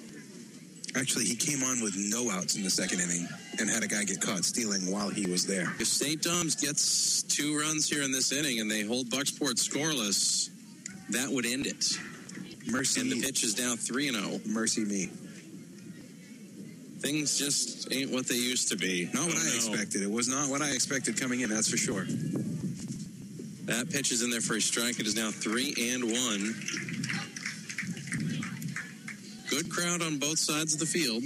Actually, he came on with no outs in the second inning and had a guy get caught stealing while he was there. If St. Dom's gets two runs here in this inning and they hold Bucksport scoreless, that would end it. Mercy and the pitch is now 3 0. Mercy me. Things just ain't what they used to be. Not what I, I expected. It was not what I expected coming in, that's for sure. That pitch is in there for a strike. It is now 3 and 1. Good crowd on both sides of the field.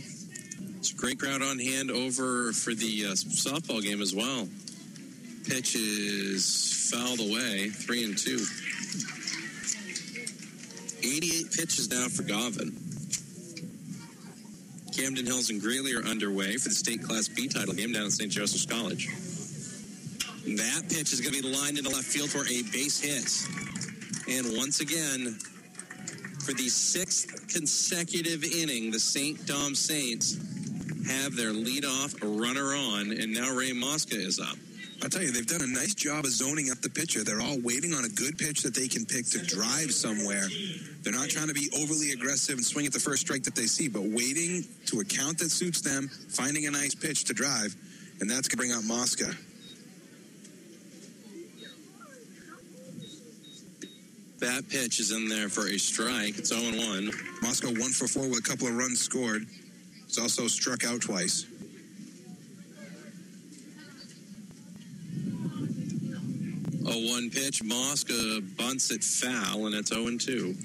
It's a great crowd on hand over for the uh, softball game as well. Pitch is fouled away, 3 and 2. 88 pitches now for Govin. Camden Hills and Greely are underway for the state Class B title game down at St. Joseph's College. That pitch is going to be lined into left field for a base hit. And once again, for the sixth consecutive inning, the St. Dom Saints have their leadoff runner on, and now Ray Mosca is up. I'll tell you, they've done a nice job of zoning up the pitcher. They're all waiting on a good pitch that they can pick to drive somewhere. They're not trying to be overly aggressive and swing at the first strike that they see, but waiting to a count that suits them, finding a nice pitch to drive, and that's going to bring out Mosca. That pitch is in there for a strike. It's 0 1. Mosca 1 for 4 with a couple of runs scored. He's also struck out twice. A one pitch. Mosca uh, bunts it foul, and it's 0 2.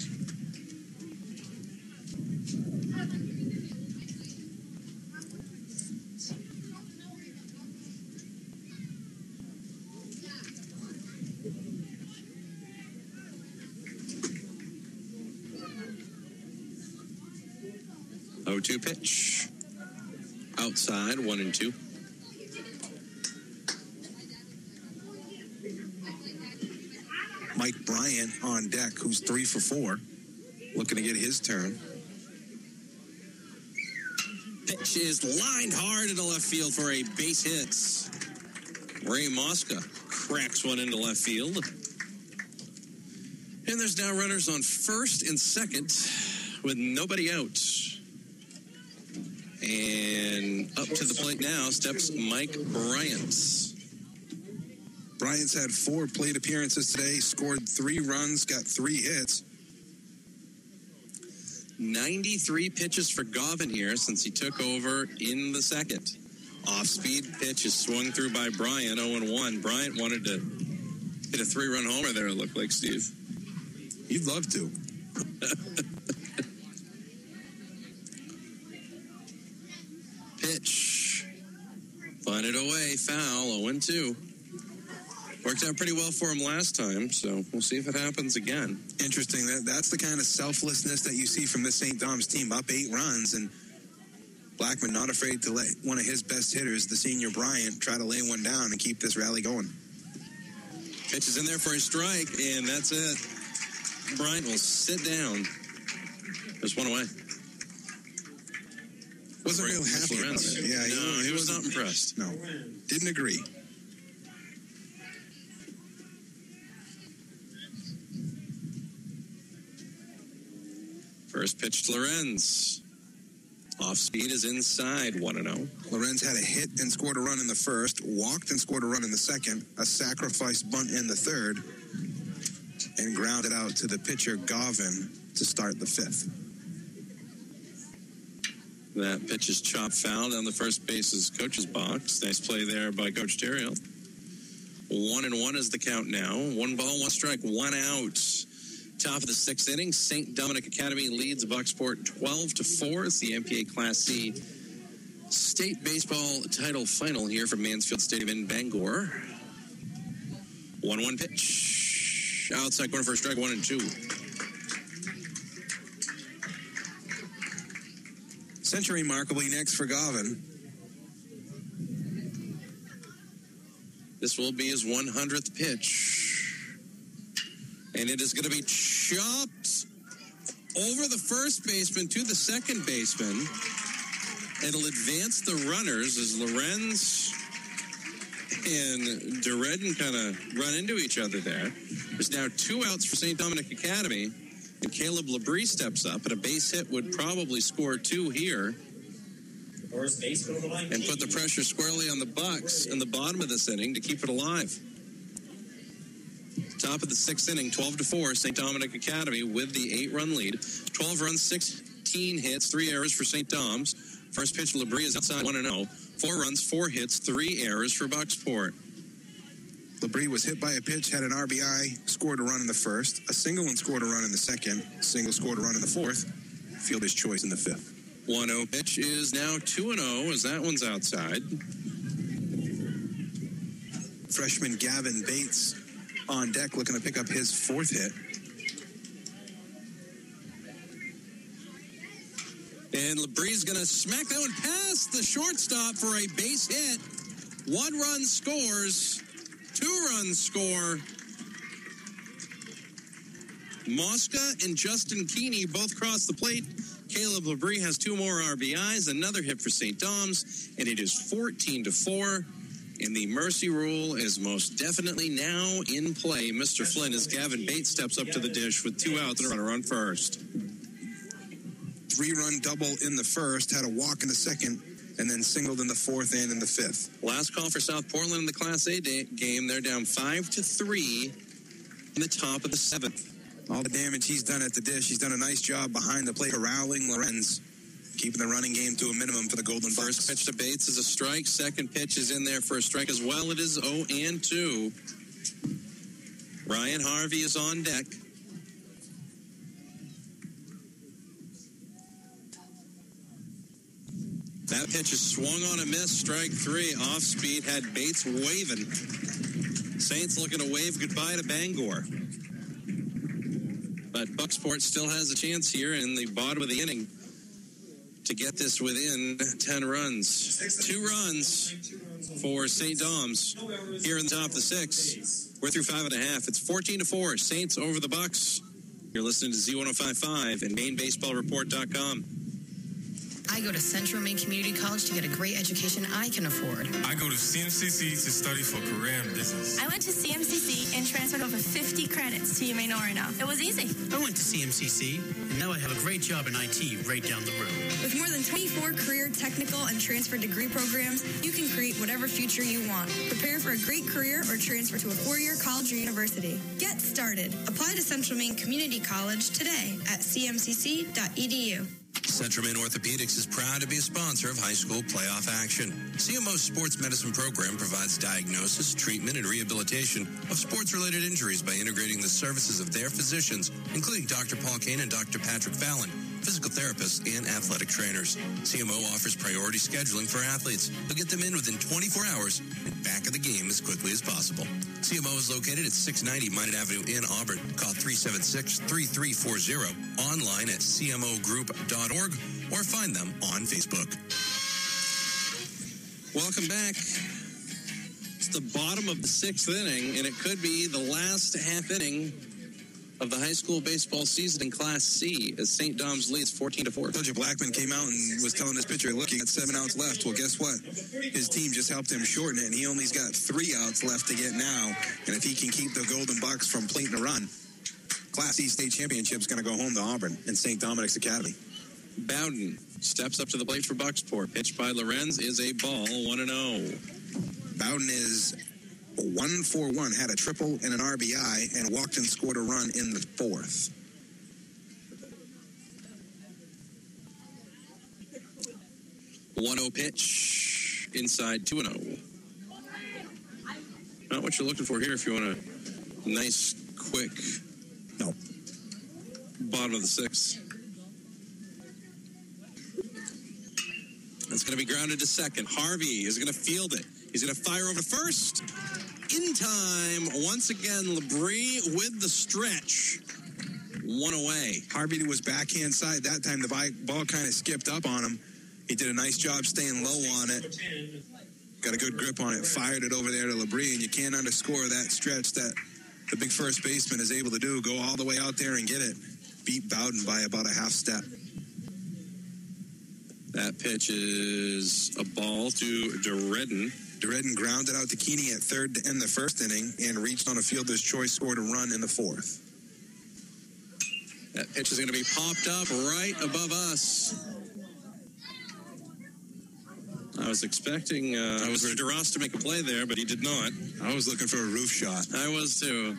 Oh two pitch. Outside, one and two. Mike Bryant on deck, who's three for four, looking to get his turn. Pitch is lined hard into left field for a base hit. Ray Mosca cracks one into left field. And there's now runners on first and second with nobody out. And up to the plate now steps Mike Bryant. Bryant's had four plate appearances today, scored three runs, got three hits. 93 pitches for Gavin here since he took over in the second. Off speed pitch is swung through by Bryant, 0 1. Bryant wanted to hit a three run homer there, it looked like, Steve. You'd love to. Pitch. Find it away. Foul. 0 2. Worked out pretty well for him last time, so we'll see if it happens again. Interesting. That that's the kind of selflessness that you see from the St. Dom's team. Up eight runs, and Blackman not afraid to let one of his best hitters, the senior Bryant, try to lay one down and keep this rally going. Pitch is in there for a strike, and that's it. Bryant will sit down. Just one away. Wasn't real happy about it. Yeah, no, he was not impressed. No, didn't agree. First pitch to Lorenz. Off speed is inside, 1 0. Lorenz had a hit and scored a run in the first, walked and scored a run in the second, a sacrifice bunt in the third, and grounded out to the pitcher Gavin to start the fifth. That pitch is chopped foul down the first base's coach's box. Nice play there by Coach Terrell. One and one is the count now. One ball, one strike, one out. Top of the sixth inning, St. Dominic Academy leads Bucksport 12 to 4. It's the MPA Class C state baseball title final here from Mansfield Stadium in Bangor. 1 1 pitch. Outside corner for a strike, one and two. Century remarkably next for Gavin. This will be his 100th pitch. And it is going to be chopped over the first baseman to the second baseman. It'll advance the runners as Lorenz and Duredden kind of run into each other there. There's now two outs for St. Dominic Academy, and Caleb Labrie steps up, and a base hit would probably score two here First baseman of the line. and put the pressure squarely on the Bucks in the bottom of this inning to keep it alive. Top of the sixth inning, 12 to 4, St. Dominic Academy with the eight run lead. 12 runs, 16 hits, three errors for St. Dom's. First pitch, Labrie is outside 1 0. Four runs, four hits, three errors for Bucksport. Labrie was hit by a pitch, had an RBI, scored a run in the first, a single and scored a run in the second, single scored a run in the fourth, fielder's choice in the fifth. 1 0 pitch is now 2 0 as that one's outside. Freshman Gavin Bates on deck looking to pick up his fourth hit. And Labrie's going to smack that one past the shortstop for a base hit. One run scores, two runs score. Mosca and Justin Keeney both cross the plate. Caleb Labrie has two more RBIs, another hit for St. Dom's, and it is 14 to 4. And the mercy rule is most definitely now in play. Mr. Flynn, as Gavin Bates steps up to the dish with two outs and a runner on first. Three run double in the first, had a walk in the second, and then singled in the fourth and in the fifth. Last call for South Portland in the Class A day, game. They're down five to three in the top of the seventh. All the damage he's done at the dish, he's done a nice job behind the plate, corralling Lorenz, keeping the running game to a minimum for the Golden First pitch to Bates is a strike. Second pitch is in there for a strike as well. It is 0 and 2. Ryan Harvey is on deck. That pitch is swung on a miss. Strike three. Off speed had Bates waving. Saints looking to wave goodbye to Bangor. But Bucksport still has a chance here in the bottom of the inning to get this within 10 runs. Two runs for St. Dom's here in the top of the six. We're through five and a half. It's 14 to 4. Saints over the Bucks. You're listening to Z1055 and MaineBaseballReport.com. I go to Central Maine Community College to get a great education I can afford. I go to CMCC to study for career and business. I went to CMCC and transferred over 50 credits to UMaine Orono. It was easy. I went to CMCC, and now I have a great job in IT right down the road. With more than 24 career, technical, and transfer degree programs, you can create whatever future you want. Prepare for a great career or transfer to a four-year college or university. Get started. Apply to Central Maine Community College today at cmcc.edu. Central Maine Orthopedics is proud to be a sponsor of high school playoff action. CMO's sports medicine program provides diagnosis, treatment, and rehabilitation of sports related injuries by integrating the services of their physicians, including Dr. Paul Kane and Dr. Patrick Fallon, physical therapists, and athletic trainers. CMO offers priority scheduling for athletes. They'll get them in within 24 hours and back of the game as quickly as possible. CMO is located at 690 Minot Avenue in Auburn. Call 376-3340, online at cmogroup.org, or find them on Facebook. Welcome back. It's the bottom of the sixth inning, and it could be the last half inning of the high school baseball season in Class C as St. Dom's leads 14 to 4. Told you Blackman came out and was telling his pitcher, look, you got seven outs left. Well, guess what? His team just helped him shorten it, and he only's got three outs left to get now. And if he can keep the Golden Bucks from plating a run, Class C state championship's going to go home to Auburn and St. Dominic's Academy. Bowden steps up to the plate for Bucksport. Pitched by Lorenz is a ball, 1 0. Bowden is one for one, had a triple and an RBI, and walked and scored a run in the fourth. One zero pitch inside two and zero. Not what you're looking for here. If you want a nice, quick, no bottom of the sixth. It's going to be grounded to second. Harvey is going to field it. He's going to fire over to first. In time, once again, Labrie with the stretch. One away. Harvey was backhand side. That time the ball kind of skipped up on him. He did a nice job staying low on it. Got a good grip on it. Fired it over there to Labrie, and you can't underscore that stretch that the big first baseman is able to do. Go all the way out there and get it. Beat Bowden by about a half step. That pitch is a ball to DeRedden. DeRedden grounded out to Keeney at third to end the first inning and reached on a fielder's choice, scored a run in the fourth. That pitch is going to be popped up right above us. I was expecting uh, I was Mr. DeRoss to make a play there, but he did not. I was looking for a roof shot. I was too.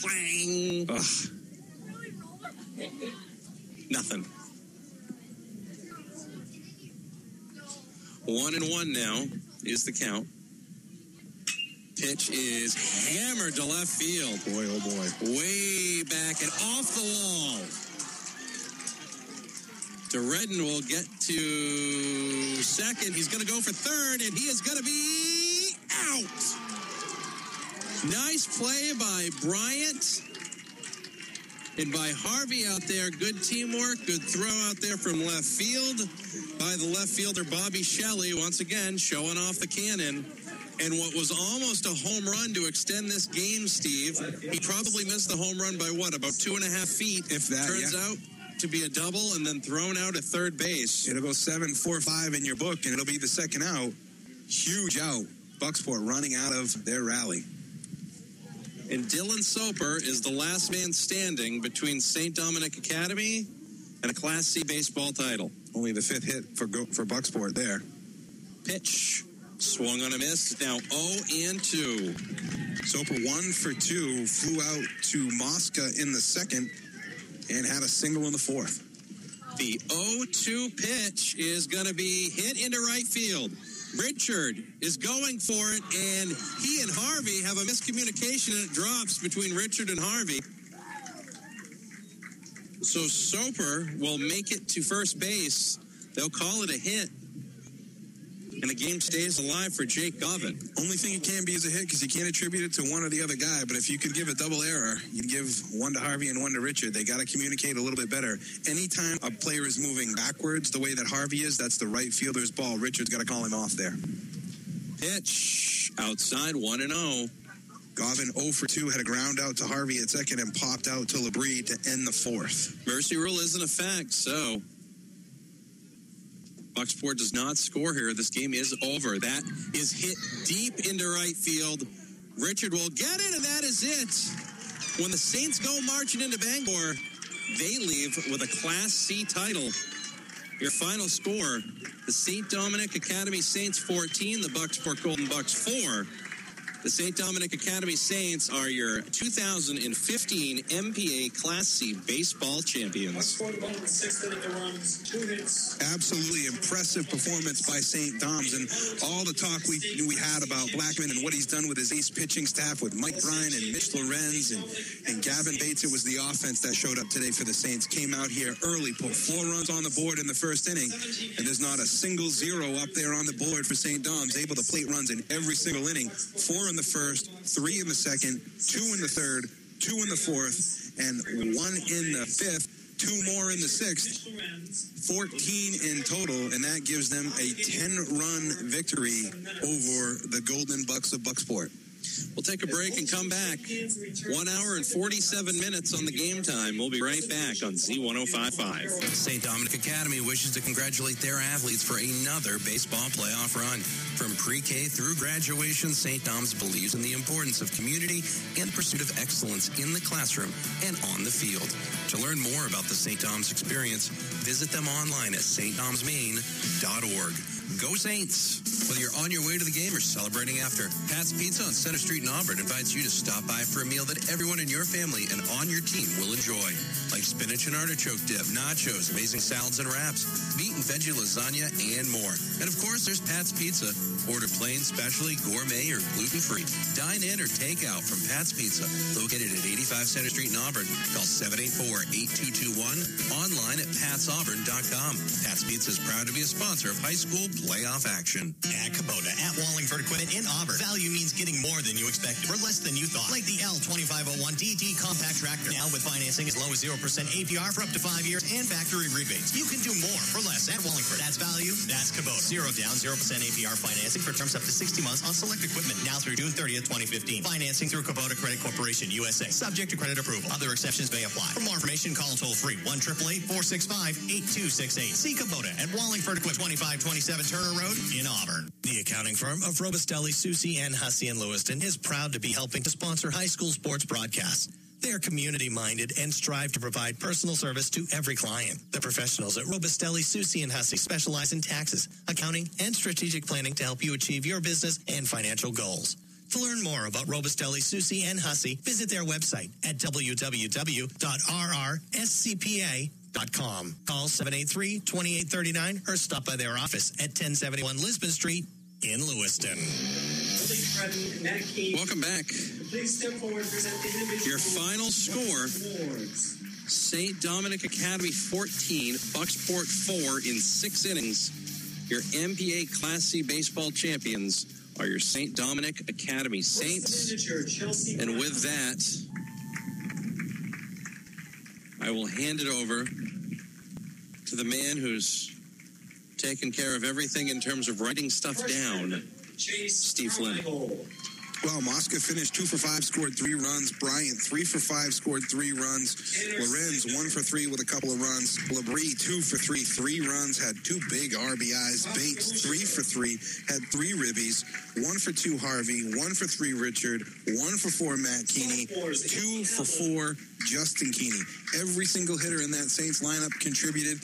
Clang! Ugh. Nothing. One and one now is the count. Pitch is hammered to left field. Boy, oh boy. Way back and off the wall. DeRedden will get to second. He's going to go for third, and he is going to be out. Nice play by Bryant and by Harvey out there. Good teamwork, good throw out there from left field by the left fielder Bobby Shelley. Once again, showing off the cannon. And what was almost a home run to extend this game, Steve, he probably missed the home run by what, about two and a half feet? If that turns yeah. out to be a double and then thrown out at third base. It'll go seven, four, five in your book, and it'll be the second out. Huge out. Bucksport running out of their rally. And Dylan Soper is the last man standing between St. Dominic Academy and a Class C baseball title. Only the fifth hit for for Bucksport there. Pitch swung on a miss. Now 0 and 2. Soper one for two, flew out to Mosca in the second, and had a single in the fourth. The 0-2 pitch is going to be hit into right field. Richard is going for it, and he and Harvey have a miscommunication, and it drops between Richard and Harvey. So Soper will make it to first base. They'll call it a hit. And the game stays alive for Jake Govan. Only thing it can be is a hit because you can't attribute it to one or the other guy. But if you could give a double error, you'd give one to Harvey and one to Richard. They got to communicate a little bit better. Anytime a player is moving backwards the way that Harvey is, that's the right fielder's ball. Richard's got to call him off there. Pitch outside 1 and 0. Govan 0 for 2 had a ground out to Harvey at second and popped out to Labrie to end the fourth. Mercy rule isn't a fact, so Bucksport does not score here. This game is over. That is hit deep into right field. Richard will get it, and that is it. When the Saints go marching into Bangor, they leave with a Class C title. Your final score the St. Dominic Academy Saints 14, the Bucksport Golden Bucks 4. The St. Dominic Academy Saints are your 2015 MPA Class C baseball champions. Absolutely impressive performance by St. Dom's and all the talk we we had about Blackman and what he's done with his ace pitching staff with Mike Bryant and Mitch Lorenz and, and Gavin Bates. It was the offense that showed up today for the Saints. Came out here early, put four runs on the board in the first inning, and there's not a single zero up there on the board for St. Dom's. Able to plate runs in every single inning. Four in the first, three in the second, two in the third, two in the fourth, and one in the fifth. Two more in the sixth, 14 in total, and that gives them a 10 run victory over the Golden Bucks of Bucksport. We'll take a break and come back. One hour and 47 minutes on the game time. We'll be right back on Z1055. St. Dominic Academy wishes to congratulate their athletes for another baseball playoff run. From pre-K through graduation, St. Dom's believes in the importance of community and pursuit of excellence in the classroom and on the field. To learn more about the St. Dom's experience, visit them online at stdomsmaine.org. Go Saints! Whether you're on your way to the game or celebrating after, Pat's Pizza on Center Street in Auburn invites you to stop by for a meal that everyone in your family and on your team will enjoy. Like spinach and artichoke dip, nachos, amazing salads and wraps, meat and veggie lasagna, and more. And of course, there's Pat's Pizza. Order plain, specially, gourmet, or gluten-free. Dine in or take out from Pat's Pizza, located at 85 Center Street in Auburn. Call 784-8221, online at patsauburn.com. Pat's Pizza is proud to be a sponsor of high school playoff action. At Kubota, at Wallingford Equipment in Auburn, value means getting more than you expected for less than you thought. Like the L2501DT compact tractor. Now with financing as low as 0% APR for up to five years and factory rebates. You can do more for less at Wallingford. That's value. That's Kubota. Zero down, 0% APR financing for terms up to 60 months on select equipment now through June 30th, 2015. Financing through Kubota Credit Corporation USA. Subject to credit approval. Other exceptions may apply. For more information, call toll free 1 465 8268. See Kubota at Wallingford Equipment 2527 Turner Road in Auburn. The accounting firm of Robustelli, Susie, and Hussey and Lewiston is proud to be helping to sponsor high school sports broadcasts. They are community minded and strive to provide personal service to every client. The professionals at Robustelli, Susie, and Hussey specialize in taxes, accounting, and strategic planning to help you achieve your business and financial goals. To learn more about Robustelli, Susie, and Hussey, visit their website at www.rrscpa.com. Call 783-2839 or stop by their office at 1071 Lisbon Street in Lewiston. Welcome back. Please step forward, present the individual. Your final score St. Dominic Academy 14, Bucksport 4 in six innings. Your MPA Class C baseball champions are your St. Dominic Academy Saints. And with that, I will hand it over to the man who's taken care of everything in terms of writing stuff down, Steve Flynn. Well, Mosca finished two for five, scored three runs. Bryant, three for five, scored three runs. Lorenz, one for three with a couple of runs. Labrie, two for three, three runs, had two big RBIs. Bates, three for three, had three ribbies. One for two, Harvey. One for three, Richard. One for four, Matt Keeney. Two for four, Justin Keeney. Every single hitter in that Saints lineup contributed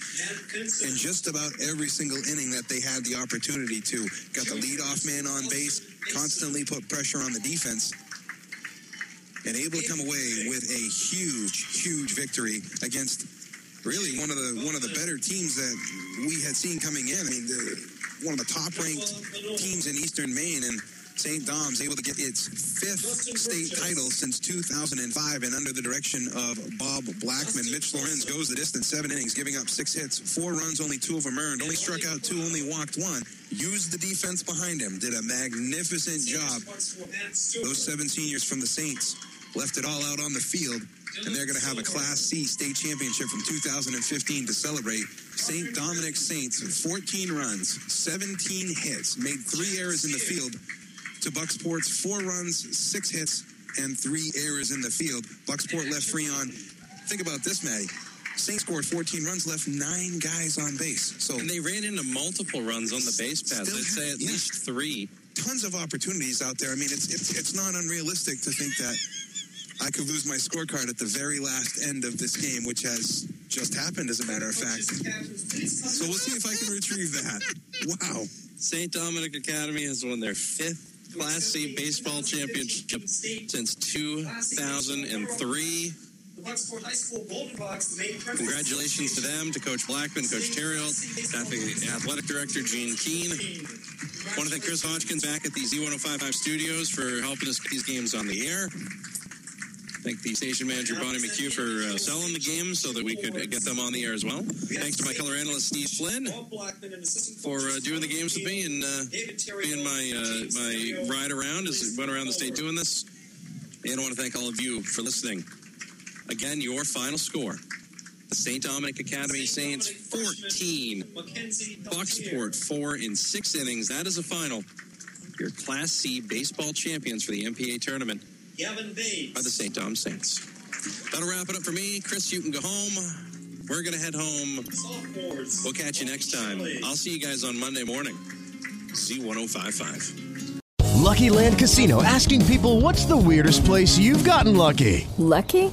in just about every single inning that they had the opportunity to. Got the leadoff man on base, constantly put pressure on the defense, and able to come away with a huge, huge victory against really one of the one of the better teams that we had seen coming in. I mean, the, one of the top ranked teams in Eastern Maine, and St. Dom's able to get its fifth state title since 2005 and under the direction of Bob Blackman. Mitch Lorenz goes the distance, seven innings, giving up six hits, four runs, only two of them earned, only struck out two, only walked one. Used the defense behind him, did a magnificent job. Those seven seniors from the Saints left it all out on the field and they're going to have a Class C state championship from 2015 to celebrate. St. Dominic Saints, 14 runs, 17 hits, made three errors in the field. To Bucksport's four runs, six hits, and three errors in the field. Bucksport left free on. Think about this, Maddie. Saints scored 14 runs, left nine guys on base. So and they ran into multiple runs on the base paths. I'd say at yeah. least three. tons of opportunities out there. I mean, it's, it's it's not unrealistic to think that I could lose my scorecard at the very last end of this game, which has just happened, as a matter of fact. So we'll see if I can retrieve that. Wow. St. Dominic Academy has won their fifth Class C baseball championship since 2003. Congratulations to them, to Coach Blackman, Coach Terrell, Athletic Director Gene Keene. I want to thank Chris Hodgkins back at the Z1055 studios for helping us get these games on the air. Thank the station manager Bonnie McHugh for uh, selling the game so that we could uh, get them on the air as well. Thanks to my color analyst Steve Flynn for uh, doing the games with me and uh, being my uh, my ride around as we went around the state doing this. And I want to thank all of you for listening. Again, your final score. The St. Dominic Academy Saints 14, Bucksport 4 in six innings. That is a final. Your Class C baseball champions for the MPA tournament are the St. Dom Saints. That'll wrap it up for me. Chris, you can go home. We're going to head home. We'll catch you next time. I'll see you guys on Monday morning. Z1055. Lucky Land Casino asking people what's the weirdest place you've gotten lucky? Lucky?